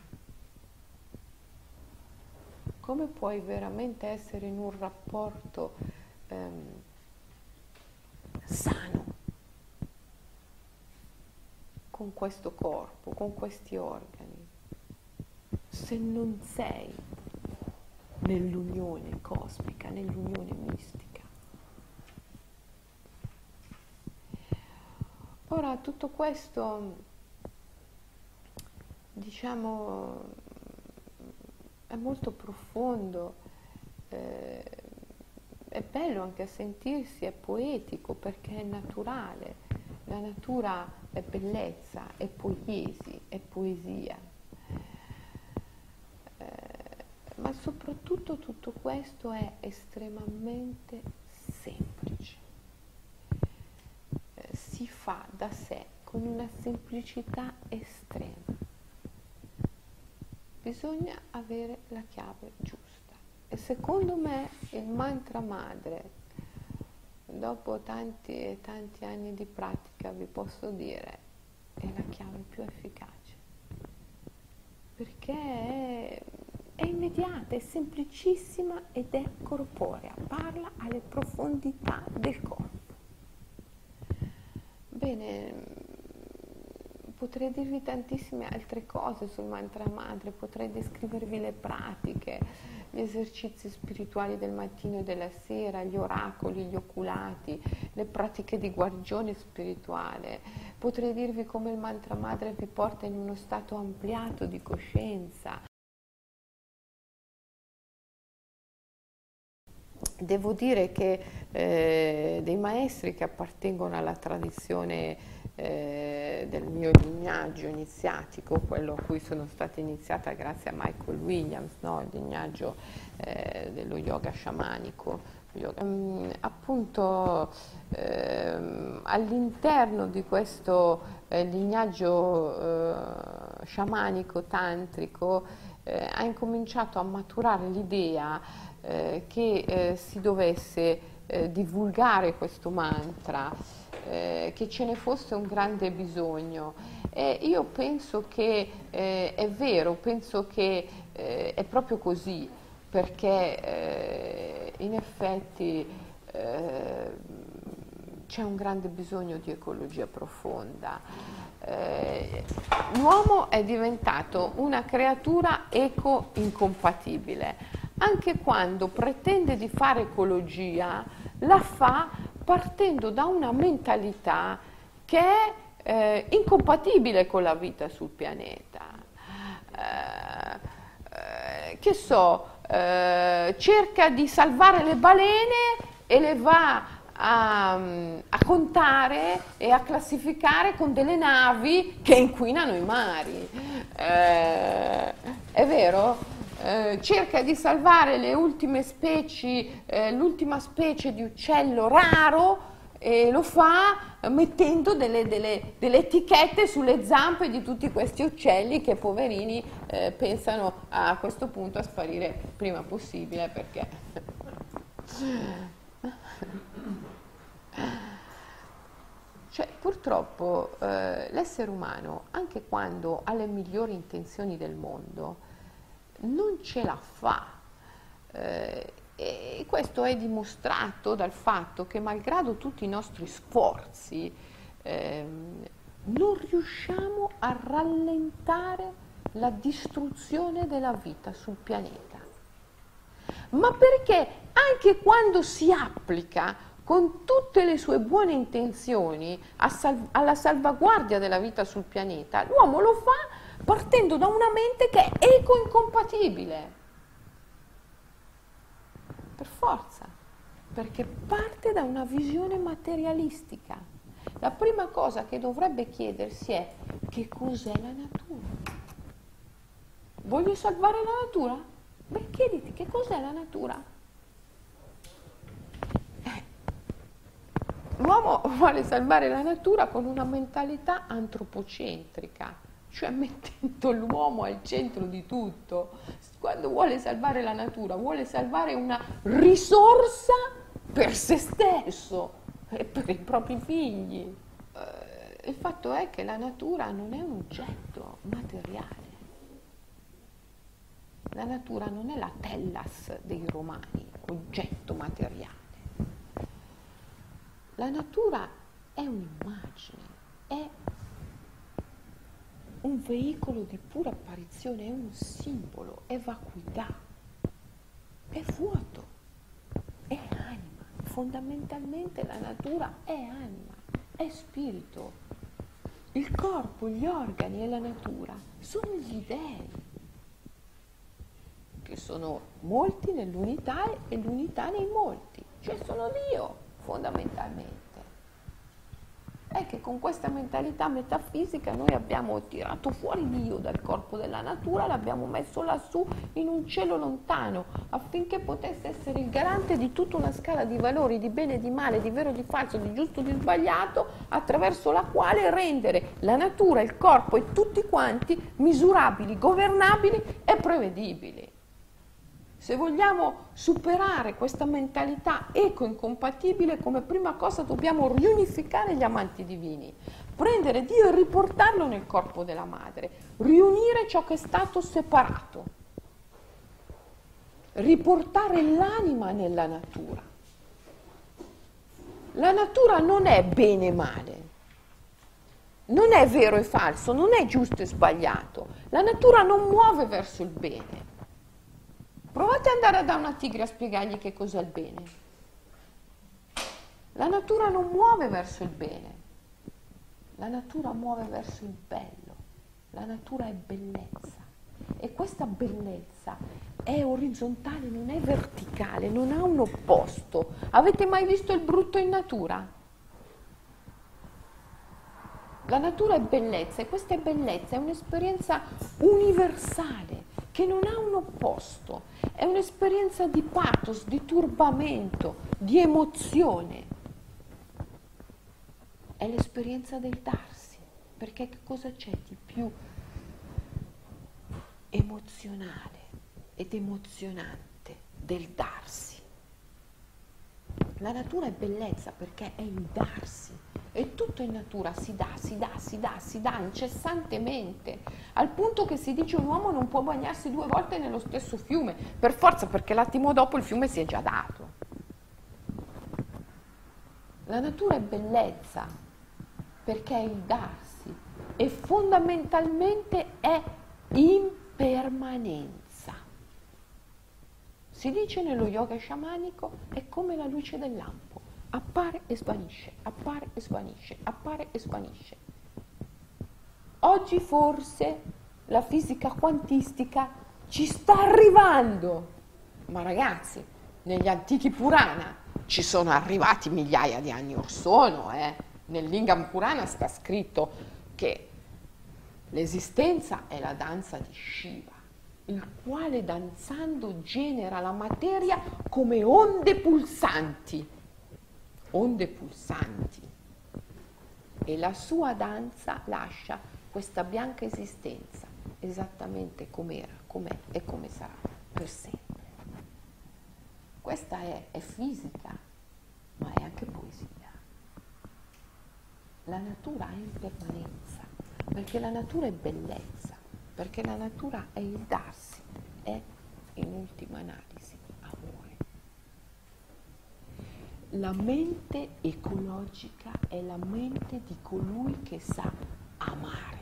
come puoi veramente essere in un rapporto ehm, sano con questo corpo, con questi organi, se non sei nell'unione cosmica, nell'unione mistica. Ora tutto questo, diciamo, è molto profondo, eh, è bello anche a sentirsi, è poetico perché è naturale, la natura è bellezza, è poiesi, è poesia. Eh, ma soprattutto tutto questo è estremamente semplice. Eh, si fa da sé con una semplicità estrema bisogna avere la chiave giusta. E secondo me il mantra madre, dopo tanti e tanti anni di pratica, vi posso dire, è la chiave più efficace. Perché è, è immediata, è semplicissima ed è corporea, parla alle profondità del corpo. Bene, potrei dirvi tantissime altre cose sul mantra madre, potrei descrivervi le pratiche, gli esercizi spirituali del mattino e della sera, gli oracoli, gli oculati, le pratiche di guarigione spirituale. Potrei dirvi come il mantra madre vi porta in uno stato ampliato di coscienza. Devo dire che eh, dei maestri che appartengono alla tradizione eh, del mio lignaggio iniziatico, quello a cui sono stata iniziata grazie a Michael Williams, no? il lignaggio eh, dello yoga sciamanico. Yoga. Um, appunto ehm, all'interno di questo eh, lignaggio eh, sciamanico, tantrico, eh, ha incominciato a maturare l'idea eh, che si dovesse divulgare questo mantra eh, che ce ne fosse un grande bisogno. Io penso che eh, è vero, penso che eh, è proprio così, perché eh, in effetti eh, c'è un grande bisogno di ecologia profonda. Eh, l'uomo è diventato una creatura eco-incompatibile. Anche quando pretende di fare ecologia, la fa partendo da una mentalità che è eh, incompatibile con la vita sul pianeta. Eh, eh, che so, eh, cerca di salvare le balene e le va a, a, contare e a classificare con delle navi che inquinano i mari. Eh, è vero? Eh, cerca di salvare le ultime specie, eh, l'ultima specie di uccello raro e lo fa mettendo delle, delle, delle, etichette sulle zampe di tutti questi uccelli che poverini eh, pensano a questo punto a sparire prima possibile perché cioè, purtroppo eh, l'essere umano anche quando ha le migliori intenzioni del mondo non ce la fa. Eh, e questo è dimostrato dal fatto che malgrado tutti i nostri sforzi eh, non riusciamo a rallentare la distruzione della vita sul pianeta. ma perché anche quando si applica con tutte le sue buone intenzioni sal- alla salvaguardia della vita sul pianeta, l'uomo lo fa partendo da una mente che è eco-incompatibile. Per forza, perché parte da una visione materialistica. La prima cosa che dovrebbe chiedersi è che cos'è la natura? Voglio salvare la natura? Beh, chiediti che cos'è la natura? Eh, l'uomo vuole salvare la natura con una mentalità antropocentrica, cioè mettendo l'uomo al centro di tutto. Quando vuole salvare la natura, vuole salvare una risorsa per se stesso e per i propri figli. Eh, il fatto è che la natura non è un oggetto materiale. La natura non è la tellas dei romani, oggetto materiale. La natura è un'immagine, è un veicolo di pura apparizione, è un simbolo, è vacuità, è vuoto, è anima. Fondamentalmente la natura è anima, è spirito. Il corpo, gli organi e la natura sono gli dei che sono molti nell'unità e l'unità nei molti, cioè sono Dio fondamentalmente. È che con questa mentalità metafisica noi abbiamo tirato fuori Dio dal corpo della natura, l'abbiamo messo lassù in un cielo lontano affinché potesse essere il garante di tutta una scala di valori, di bene e di male, di vero e di falso, di giusto e di sbagliato, attraverso la quale rendere la natura, il corpo e tutti quanti misurabili, governabili e prevedibili. Se vogliamo superare questa mentalità eco-incompatibile, come prima cosa dobbiamo riunificare gli amanti divini, prendere Dio e riportarlo nel corpo della madre, riunire ciò che è stato separato, riportare l'anima nella natura. La natura non è bene e male, non è vero e falso, non è giusto e sbagliato. La natura non muove verso il bene Provate ad andare da una tigre a spiegargli che cos'è il bene. La natura non muove verso il bene, la natura muove verso il bello, la natura è bellezza e questa bellezza è orizzontale, non è verticale, non ha un opposto. Avete mai visto il brutto in natura? La natura è bellezza e questa bellezza, è un'esperienza universale che non ha un opposto, è un'esperienza di pathos, di turbamento, di emozione. È l'esperienza del darsi, perché che cosa c'è di più emozionale ed emozionante del darsi? La natura è bellezza perché è il darsi e tutto in natura si dà, si dà, si dà, si dà incessantemente, al punto che si dice un uomo non può bagnarsi due volte nello stesso fiume, per forza perché l'attimo dopo il fiume si è già dato. La natura è bellezza perché è il darsi e fondamentalmente è impermanenza. Si dice nello yoga sciamanico è come la luce del lampo appare e svanisce, appare e svanisce, appare e svanisce. Oggi forse la fisica quantistica ci sta arrivando, ma ragazzi, negli antichi Purana ci sono arrivati migliaia di anni or sono, eh? nel Lingam Purana sta scritto che l'esistenza è la danza di Shiva, il quale danzando genera la materia come onde pulsanti onde pulsanti e la sua danza lascia questa bianca esistenza esattamente com'era, com'è e come sarà per sempre. Questa è, è fisica, ma è anche poesia. La natura è impermanenza, perché la natura è bellezza, perché la natura è il darsi, è in ultima analisi la mente ecologica è la mente di colui che sa amare,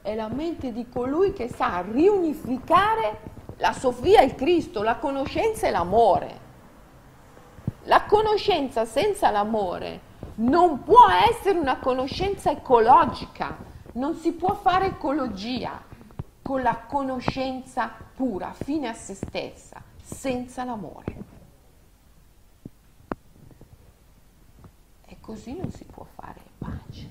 è la mente di colui che sa riunificare La Sofia è il Cristo, la conoscenza è l'amore. La conoscenza senza l'amore non può essere una conoscenza ecologica, non si può fare ecologia con la conoscenza pura, fine a se stessa, senza l'amore. E così non si può fare pace.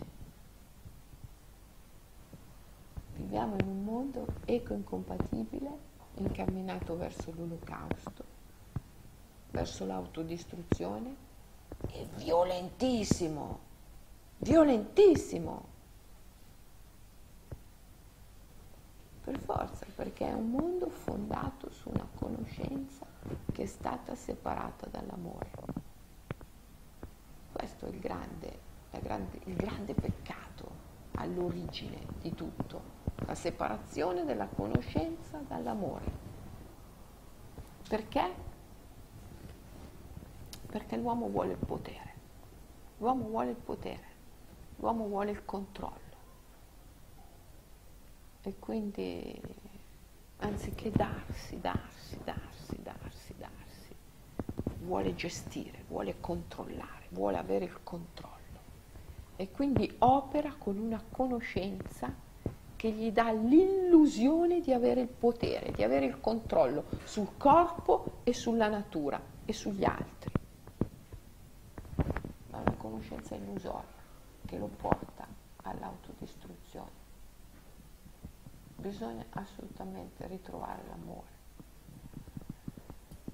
Viviamo in un mondo eco-incompatibile, incamminato verso l'olocausto, verso l'autodistruzione e violentissimo, violentissimo. Per forza, perché è un mondo fondato su una conoscenza che è stata separata dall'amore. Questo è il grande, grande, il grande peccato all'origine di tutto, la separazione della conoscenza dall'amore. Perché? Perché l'uomo vuole il potere, l'uomo vuole il potere, l'uomo vuole il controllo e quindi anziché darsi, darsi, darsi, darsi, darsi, vuole gestire, vuole controllare, vuole avere il controllo e quindi opera con una conoscenza che gli dà l'illusione di avere il potere, di avere il controllo sul corpo e sulla natura e sugli altri. Ma è una conoscenza illusoria che lo porta all'autodistruzione bisogna assolutamente ritrovare l'amore.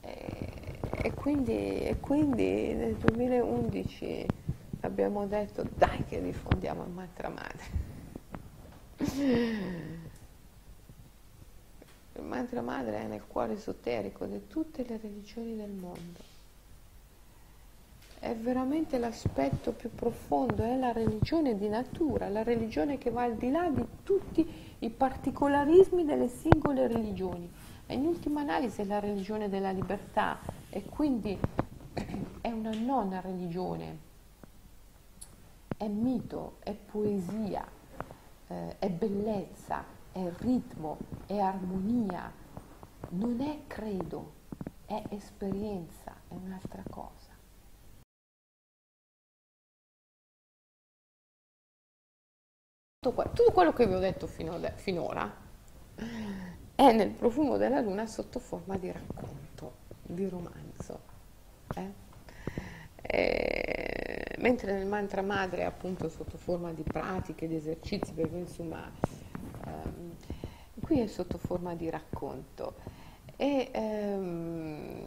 E, quindi, e, quindi, nel 2011 abbiamo detto dai che diffondiamo il mantra madre. Il mantra madre è nel cuore esoterico di tutte le religioni del mondo. È veramente l'aspetto più profondo, è la religione di natura, la religione che va al di là di tutti i particolarismi delle singole religioni. In ultima analisi è la religione della libertà e quindi è una nonna religione, è mito, è poesia, eh, è bellezza, è ritmo, è armonia, non è credo, è esperienza, è un'altra cosa. tutto quello che vi ho detto finora è nel profumo della luna sotto forma di racconto, di romanzo. Eh? E, mentre nel mantra madre è appunto sotto forma di pratiche, di esercizi, perché insomma ehm, qui è sotto forma di racconto. E, ehm,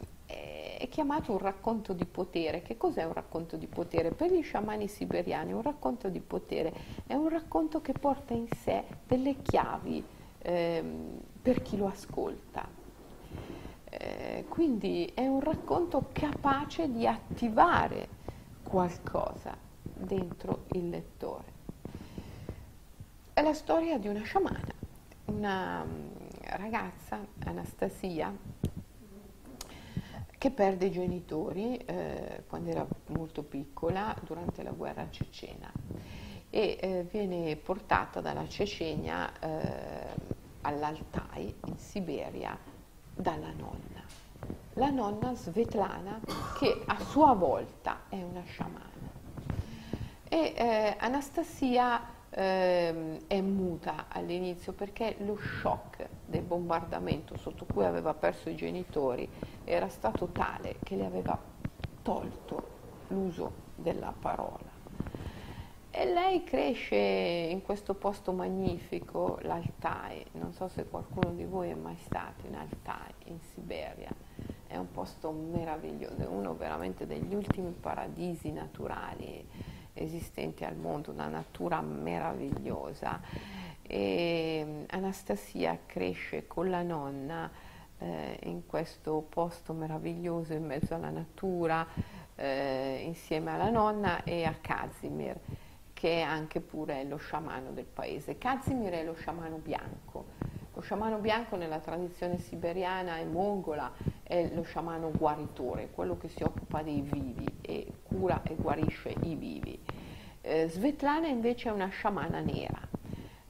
è chiamato un racconto di potere. Che cos'è un racconto di potere? Per gli sciamani siberiani un racconto di potere è un racconto che porta in sé delle chiavi ehm, per chi lo ascolta. Eh, quindi è un racconto capace di attivare qualcosa dentro il lettore. È la storia di una sciamana, una mm, ragazza, Anastasia, che perde i genitori eh, quando era molto piccola durante la guerra cecena e eh, viene portata dalla Cecenia eh, all'Altai in Siberia dalla nonna. La nonna Svetlana che a sua volta è una sciamana. E eh, Anastasia eh, è muta all'inizio perché lo shock del bombardamento sotto cui aveva perso i genitori era stato tale che le aveva tolto l'uso della parola. E lei cresce in questo posto magnifico, l'Altai, non so se qualcuno di voi è mai stato in Altai, in Siberia, è un posto meraviglioso, è uno veramente degli ultimi paradisi naturali esistenti al mondo, una natura meravigliosa. E mm, Anastasia cresce con la nonna eh, in questo posto meraviglioso in mezzo alla natura, eh, insieme alla nonna e a Kazimir, che è anche pure lo sciamano del paese. Kazimir è lo sciamano bianco. Lo sciamano bianco nella tradizione siberiana e mongola è lo sciamano guaritore, quello che si occupa dei vivi e cura e guarisce i vivi. Eh, Svetlana invece è una sciamana nera.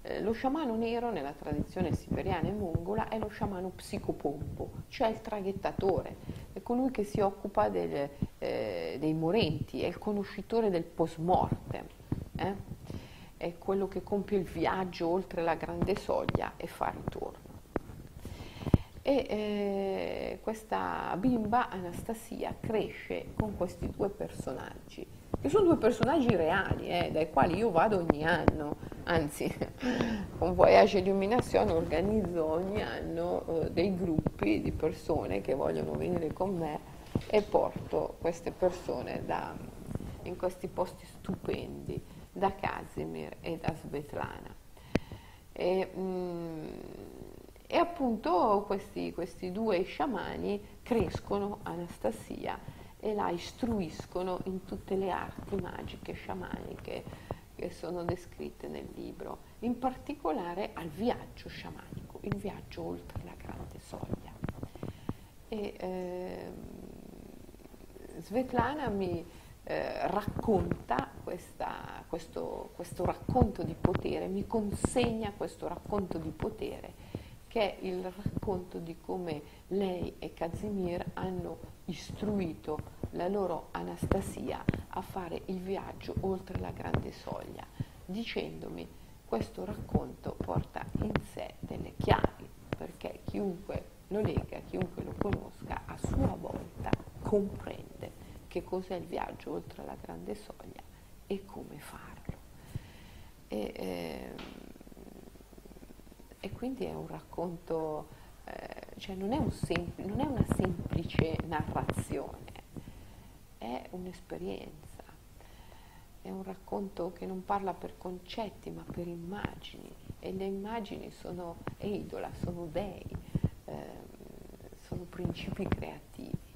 Eh, lo sciamano nero nella tradizione siberiana e mongola è lo sciamano psicopompo, cioè il traghettatore, è colui che si occupa del, eh, dei morenti, è il conoscitore del post mortem, eh? è quello che compie il viaggio oltre la grande soglia e fa ritorno. E eh, questa bimba, Anastasia, cresce con questi due personaggi che sono due personaggi reali, eh, dai quali io vado ogni anno, anzi con Voyage Illumination organizzo ogni anno eh, dei gruppi di persone che vogliono venire con me e porto queste persone da, in questi posti stupendi, da Casimir e da Svetlana. E, mm, e appunto questi, questi due sciamani crescono Anastasia e la istruiscono in tutte le arti magiche, sciamaniche che sono descritte nel libro, in particolare al viaggio sciamanico, il viaggio oltre la grande soglia. E, eh, Svetlana mi eh, racconta questa, questo, questo racconto di potere, mi consegna questo racconto di potere che è il racconto di come lei e Kazimir hanno istruito la loro Anastasia a fare il viaggio oltre la grande soglia, dicendomi questo racconto porta in sé delle chiavi, perché chiunque lo legga, chiunque lo conosca, a sua volta comprende che cos'è il viaggio oltre la grande soglia e come farlo. E, eh, e quindi è un racconto eh, cioè non è, un sempl- non è una semplice narrazione, è un'esperienza, è un racconto che non parla per concetti ma per immagini e le immagini sono eidola, sono dei, eh, sono principi creativi.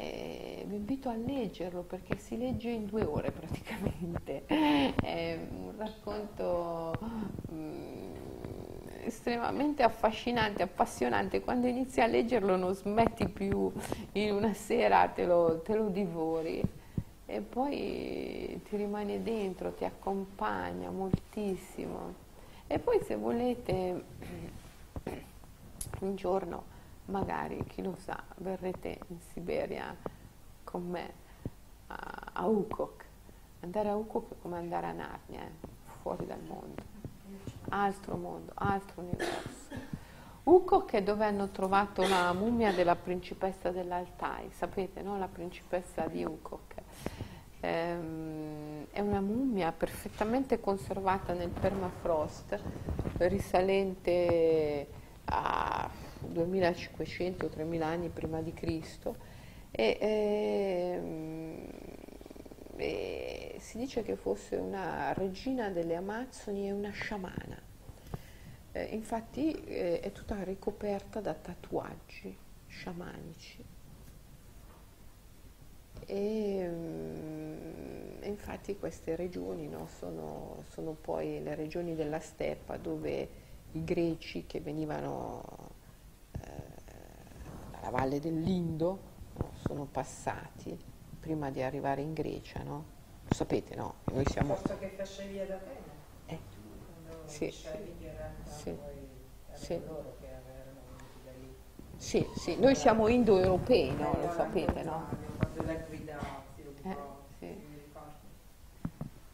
Eh, vi invito a leggerlo perché si legge in due ore praticamente, è un racconto... Mm, estremamente affascinante, appassionante, quando inizi a leggerlo non smetti più, in una sera te lo, te lo divori. E poi ti rimane dentro, ti accompagna moltissimo. E poi se volete un giorno, magari, chi lo sa, verrete in Siberia con me a, a Ukok. Andare a Ukok è come andare a Narnia, eh, fuori dal mondo altro mondo, altro universo. Ukok è dove hanno trovato la mummia della principessa dell'Altai, sapete, no? La principessa di Ukok. Ehm, è una mummia perfettamente conservata nel permafrost, risalente a 2500-3000 anni prima di Cristo. E, ehm, e si dice che fosse una regina delle Amazzoni e una sciamana. Eh, infatti eh, è tutta ricoperta da tatuaggi sciamanici. E, mm, infatti queste regioni no, sono, sono, poi le regioni della steppa dove i greci che venivano dalla valle dell'Indo no, sono passati prima di arrivare in Grecia, no? Lo sapete, no? Noi siamo... Posto che facevi da Atene? Eh. Sì. Sì. Sì. Sì, sì, noi siamo indoeuropei, no? Lo sapete, no? Eh.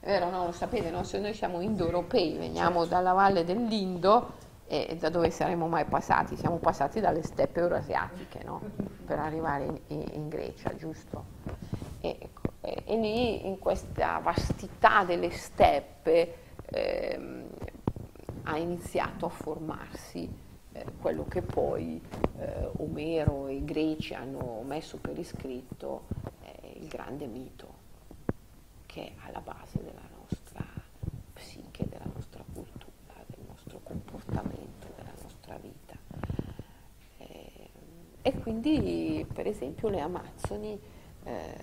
È vero, no? Lo sapete, no? Se noi siamo indoeuropei, veniamo dalla valle dell'Indo e da dove saremmo mai passati? Siamo passati dalle steppe eurasiatiche, no? Per arrivare in, in, Grecia, giusto? E, e, e, lì in questa vastità delle steppe ehm, ha iniziato a formarsi eh, quello che poi eh, Omero e i greci hanno messo per iscritto eh, il grande mito che è alla base della nostra psiche, della nostra cultura, del nostro comportamento, della nostra vita. Ehm, e quindi per esempio le Amazzoni eh,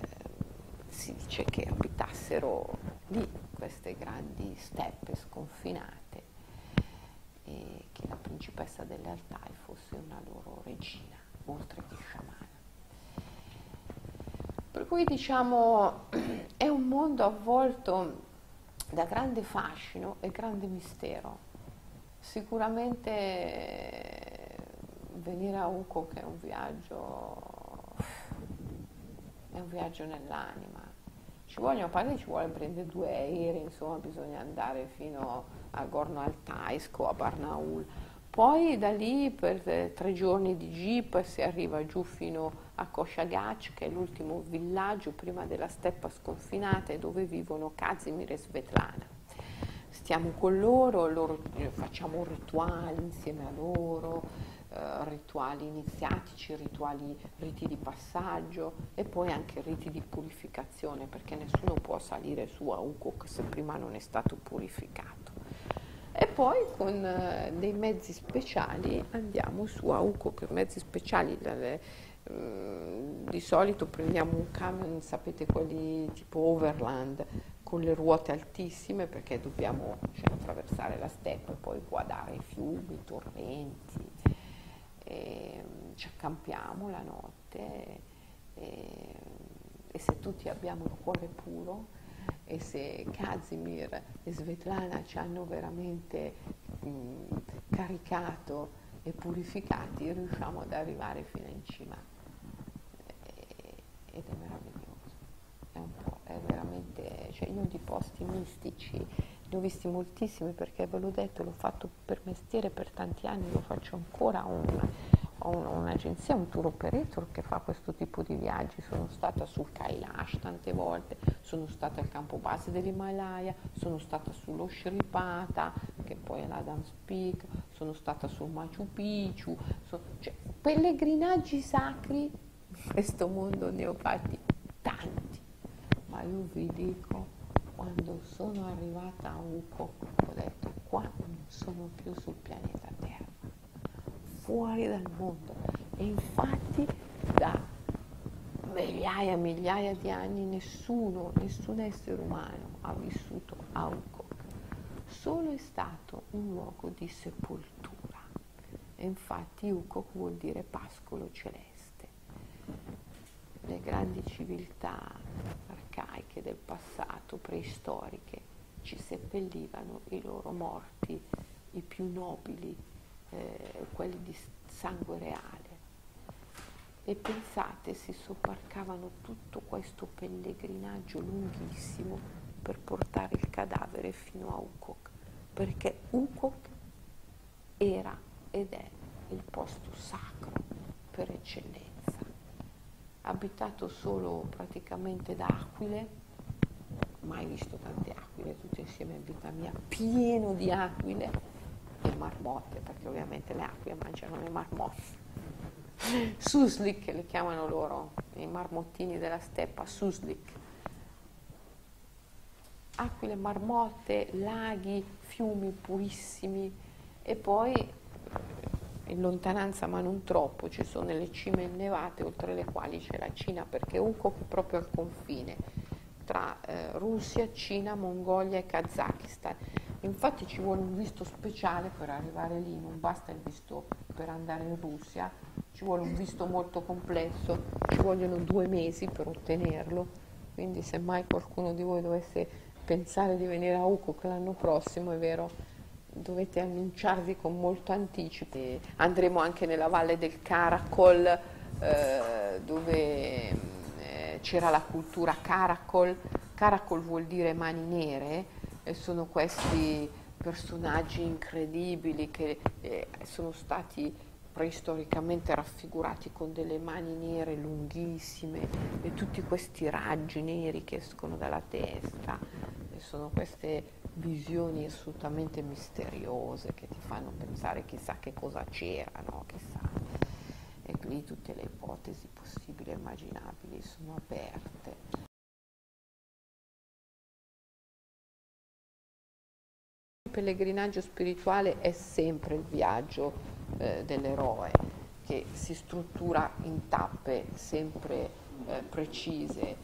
si dice che abitassero lì queste grandi steppe sconfinate e che la principessa delle Altai fosse una loro regina, oltre che sciamana. Per cui diciamo è un mondo avvolto da grande fascino e grande mistero. Sicuramente venire a Uco che è un viaggio, è un viaggio nell'anima. Ci vogliono, a parte ci vuole prendere due aerei, insomma bisogna andare fino a Gorno Altaisco, a Barnaul. Poi da lì per tre giorni di jeep si arriva giù fino a Koshagach, che è l'ultimo villaggio prima della steppa sconfinata dove vivono Kazimir e Svetlana. Stiamo con loro, loro facciamo un rituale insieme a loro, eh, rituali iniziatici, rituali, riti di passaggio e poi anche riti di purificazione, perché nessuno può salire su a Ukuk se prima non è stato purificato. E poi con eh, dei mezzi speciali andiamo su a Ukuk, mezzi speciali. Dalle, mm, di solito prendiamo un camion, sapete quelli tipo overland, con le ruote altissime perché dobbiamo cioè, attraversare la steppa e poi guardare i fiumi, i torrenti, e, ci accampiamo la notte e, e, se tutti abbiamo il cuore puro e se Kazimir e Svetlana ci hanno veramente mh, caricato e purificati, riusciamo ad arrivare fino in cima. E, ed è meraviglioso, è, è veramente, cioè io di posti mistici ne ho visti moltissimi perché ve l'ho detto, l'ho fatto per mestiere per tanti anni, lo faccio ancora, ho, un, ho un'agenzia, un tour operator che fa questo tipo di viaggi, sono stata sul Kailash tante volte, sono stata al campo base dell'Himalaya, sono stata sullo Shripata, che poi è la Dance Peak, sono stata sul Machu Picchu, so, cioè, pellegrinaggi sacri, in questo mondo ne ho fatti tanti, ma io vi dico quando sono arrivata a Uco ho detto qua non sono più sul pianeta Terra, fuori dal mondo. E infatti da migliaia e migliaia di anni nessuno, nessun essere umano ha vissuto a Uco. Solo è stato un luogo di sepoltura. E infatti Uco vuol dire pascolo celeste. Le grandi civiltà arcaiche del passato, preistoriche, ci seppellivano i loro morti, i più nobili, eh, quelli di sangue reale. E pensate, si sobbarcavano tutto questo pellegrinaggio lunghissimo per portare il cadavere fino a Ukok, perché Ukok era ed è il posto sacro per eccellenza abitato solo praticamente da aquile, mai visto tante aquile tutte insieme in vita mia, pieno di aquile e marmotte, perché ovviamente le aquile mangiano le marmotte. Suslik le chiamano loro, i marmottini della steppa, suslik. Aquile, marmotte, laghi, fiumi purissimi e poi in lontananza ma non troppo ci sono le cime innevate oltre le quali c'è la Cina perché Ukok è proprio al confine tra eh, Russia, Cina, Mongolia e Kazakistan. Infatti ci vuole un visto speciale per arrivare lì, non basta il visto per andare in Russia, ci vuole un visto molto complesso, ci vogliono due mesi per ottenerlo, quindi se mai qualcuno di voi dovesse pensare di venire a Ukok l'anno prossimo, è vero, dovete annunciarvi con molto anticipo. Andremo anche nella valle del Caracol eh, dove eh, c'era la cultura Caracol. Caracol vuol dire mani nere e sono questi personaggi incredibili che eh, sono stati preistoricamente raffigurati con delle mani nere lunghissime e tutti questi raggi neri che escono dalla testa. E sono queste visioni assolutamente misteriose che ti fanno pensare chissà che cosa c'era, no? chissà. E lì tutte le ipotesi possibili e immaginabili sono aperte. Il pellegrinaggio spirituale è sempre il viaggio eh, dell'eroe che si struttura in tappe sempre eh, precise, eh,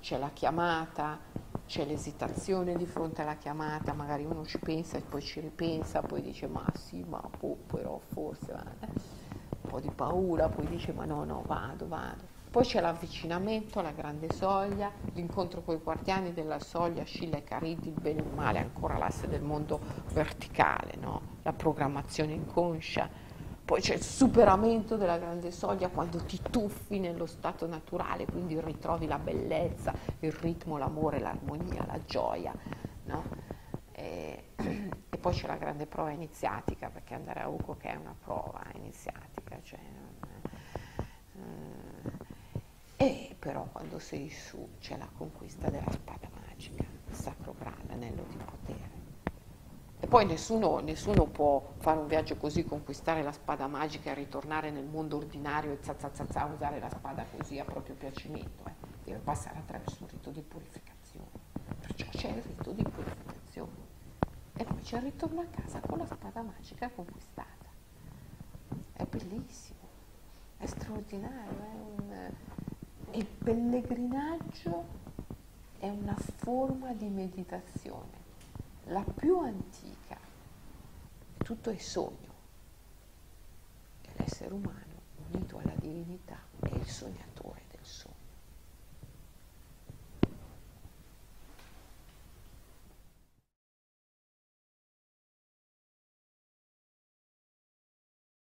c'è la chiamata, c'è l'esitazione di fronte alla chiamata, magari uno ci pensa e poi ci ripensa, poi dice ma sì, ma boh, però forse, eh. un po' di paura, poi dice ma no, no, vado, vado. Poi c'è l'avvicinamento alla grande soglia, l'incontro con i guardiani della soglia, Scilla e Caridi, il bene e il male, ancora l'asse del mondo verticale, no? la programmazione inconscia. Poi c'è il superamento della grande soglia quando ti tuffi nello stato naturale, quindi ritrovi la bellezza, il ritmo, l'amore, l'armonia, la gioia. No? E, e, poi c'è la grande prova iniziatica, perché andare a Ugo che è una prova iniziatica. Cioè, e però quando sei su c'è la conquista della spada magica, il sacro grande anello di potere. E poi nessuno, nessuno, può fare un viaggio così, conquistare la spada magica e ritornare nel mondo ordinario e zazzazzazza usare la spada così a proprio piacimento. Eh. Deve passare attraverso un rito di purificazione. Perciò c'è il rito di purificazione. E poi c'è il ritorno a casa con la spada magica conquistata. È bellissimo, è straordinario, è un il pellegrinaggio è una forma di meditazione, la più antica. Tutto è sogno. E l'essere umano, unito alla divinità, è il sognatore.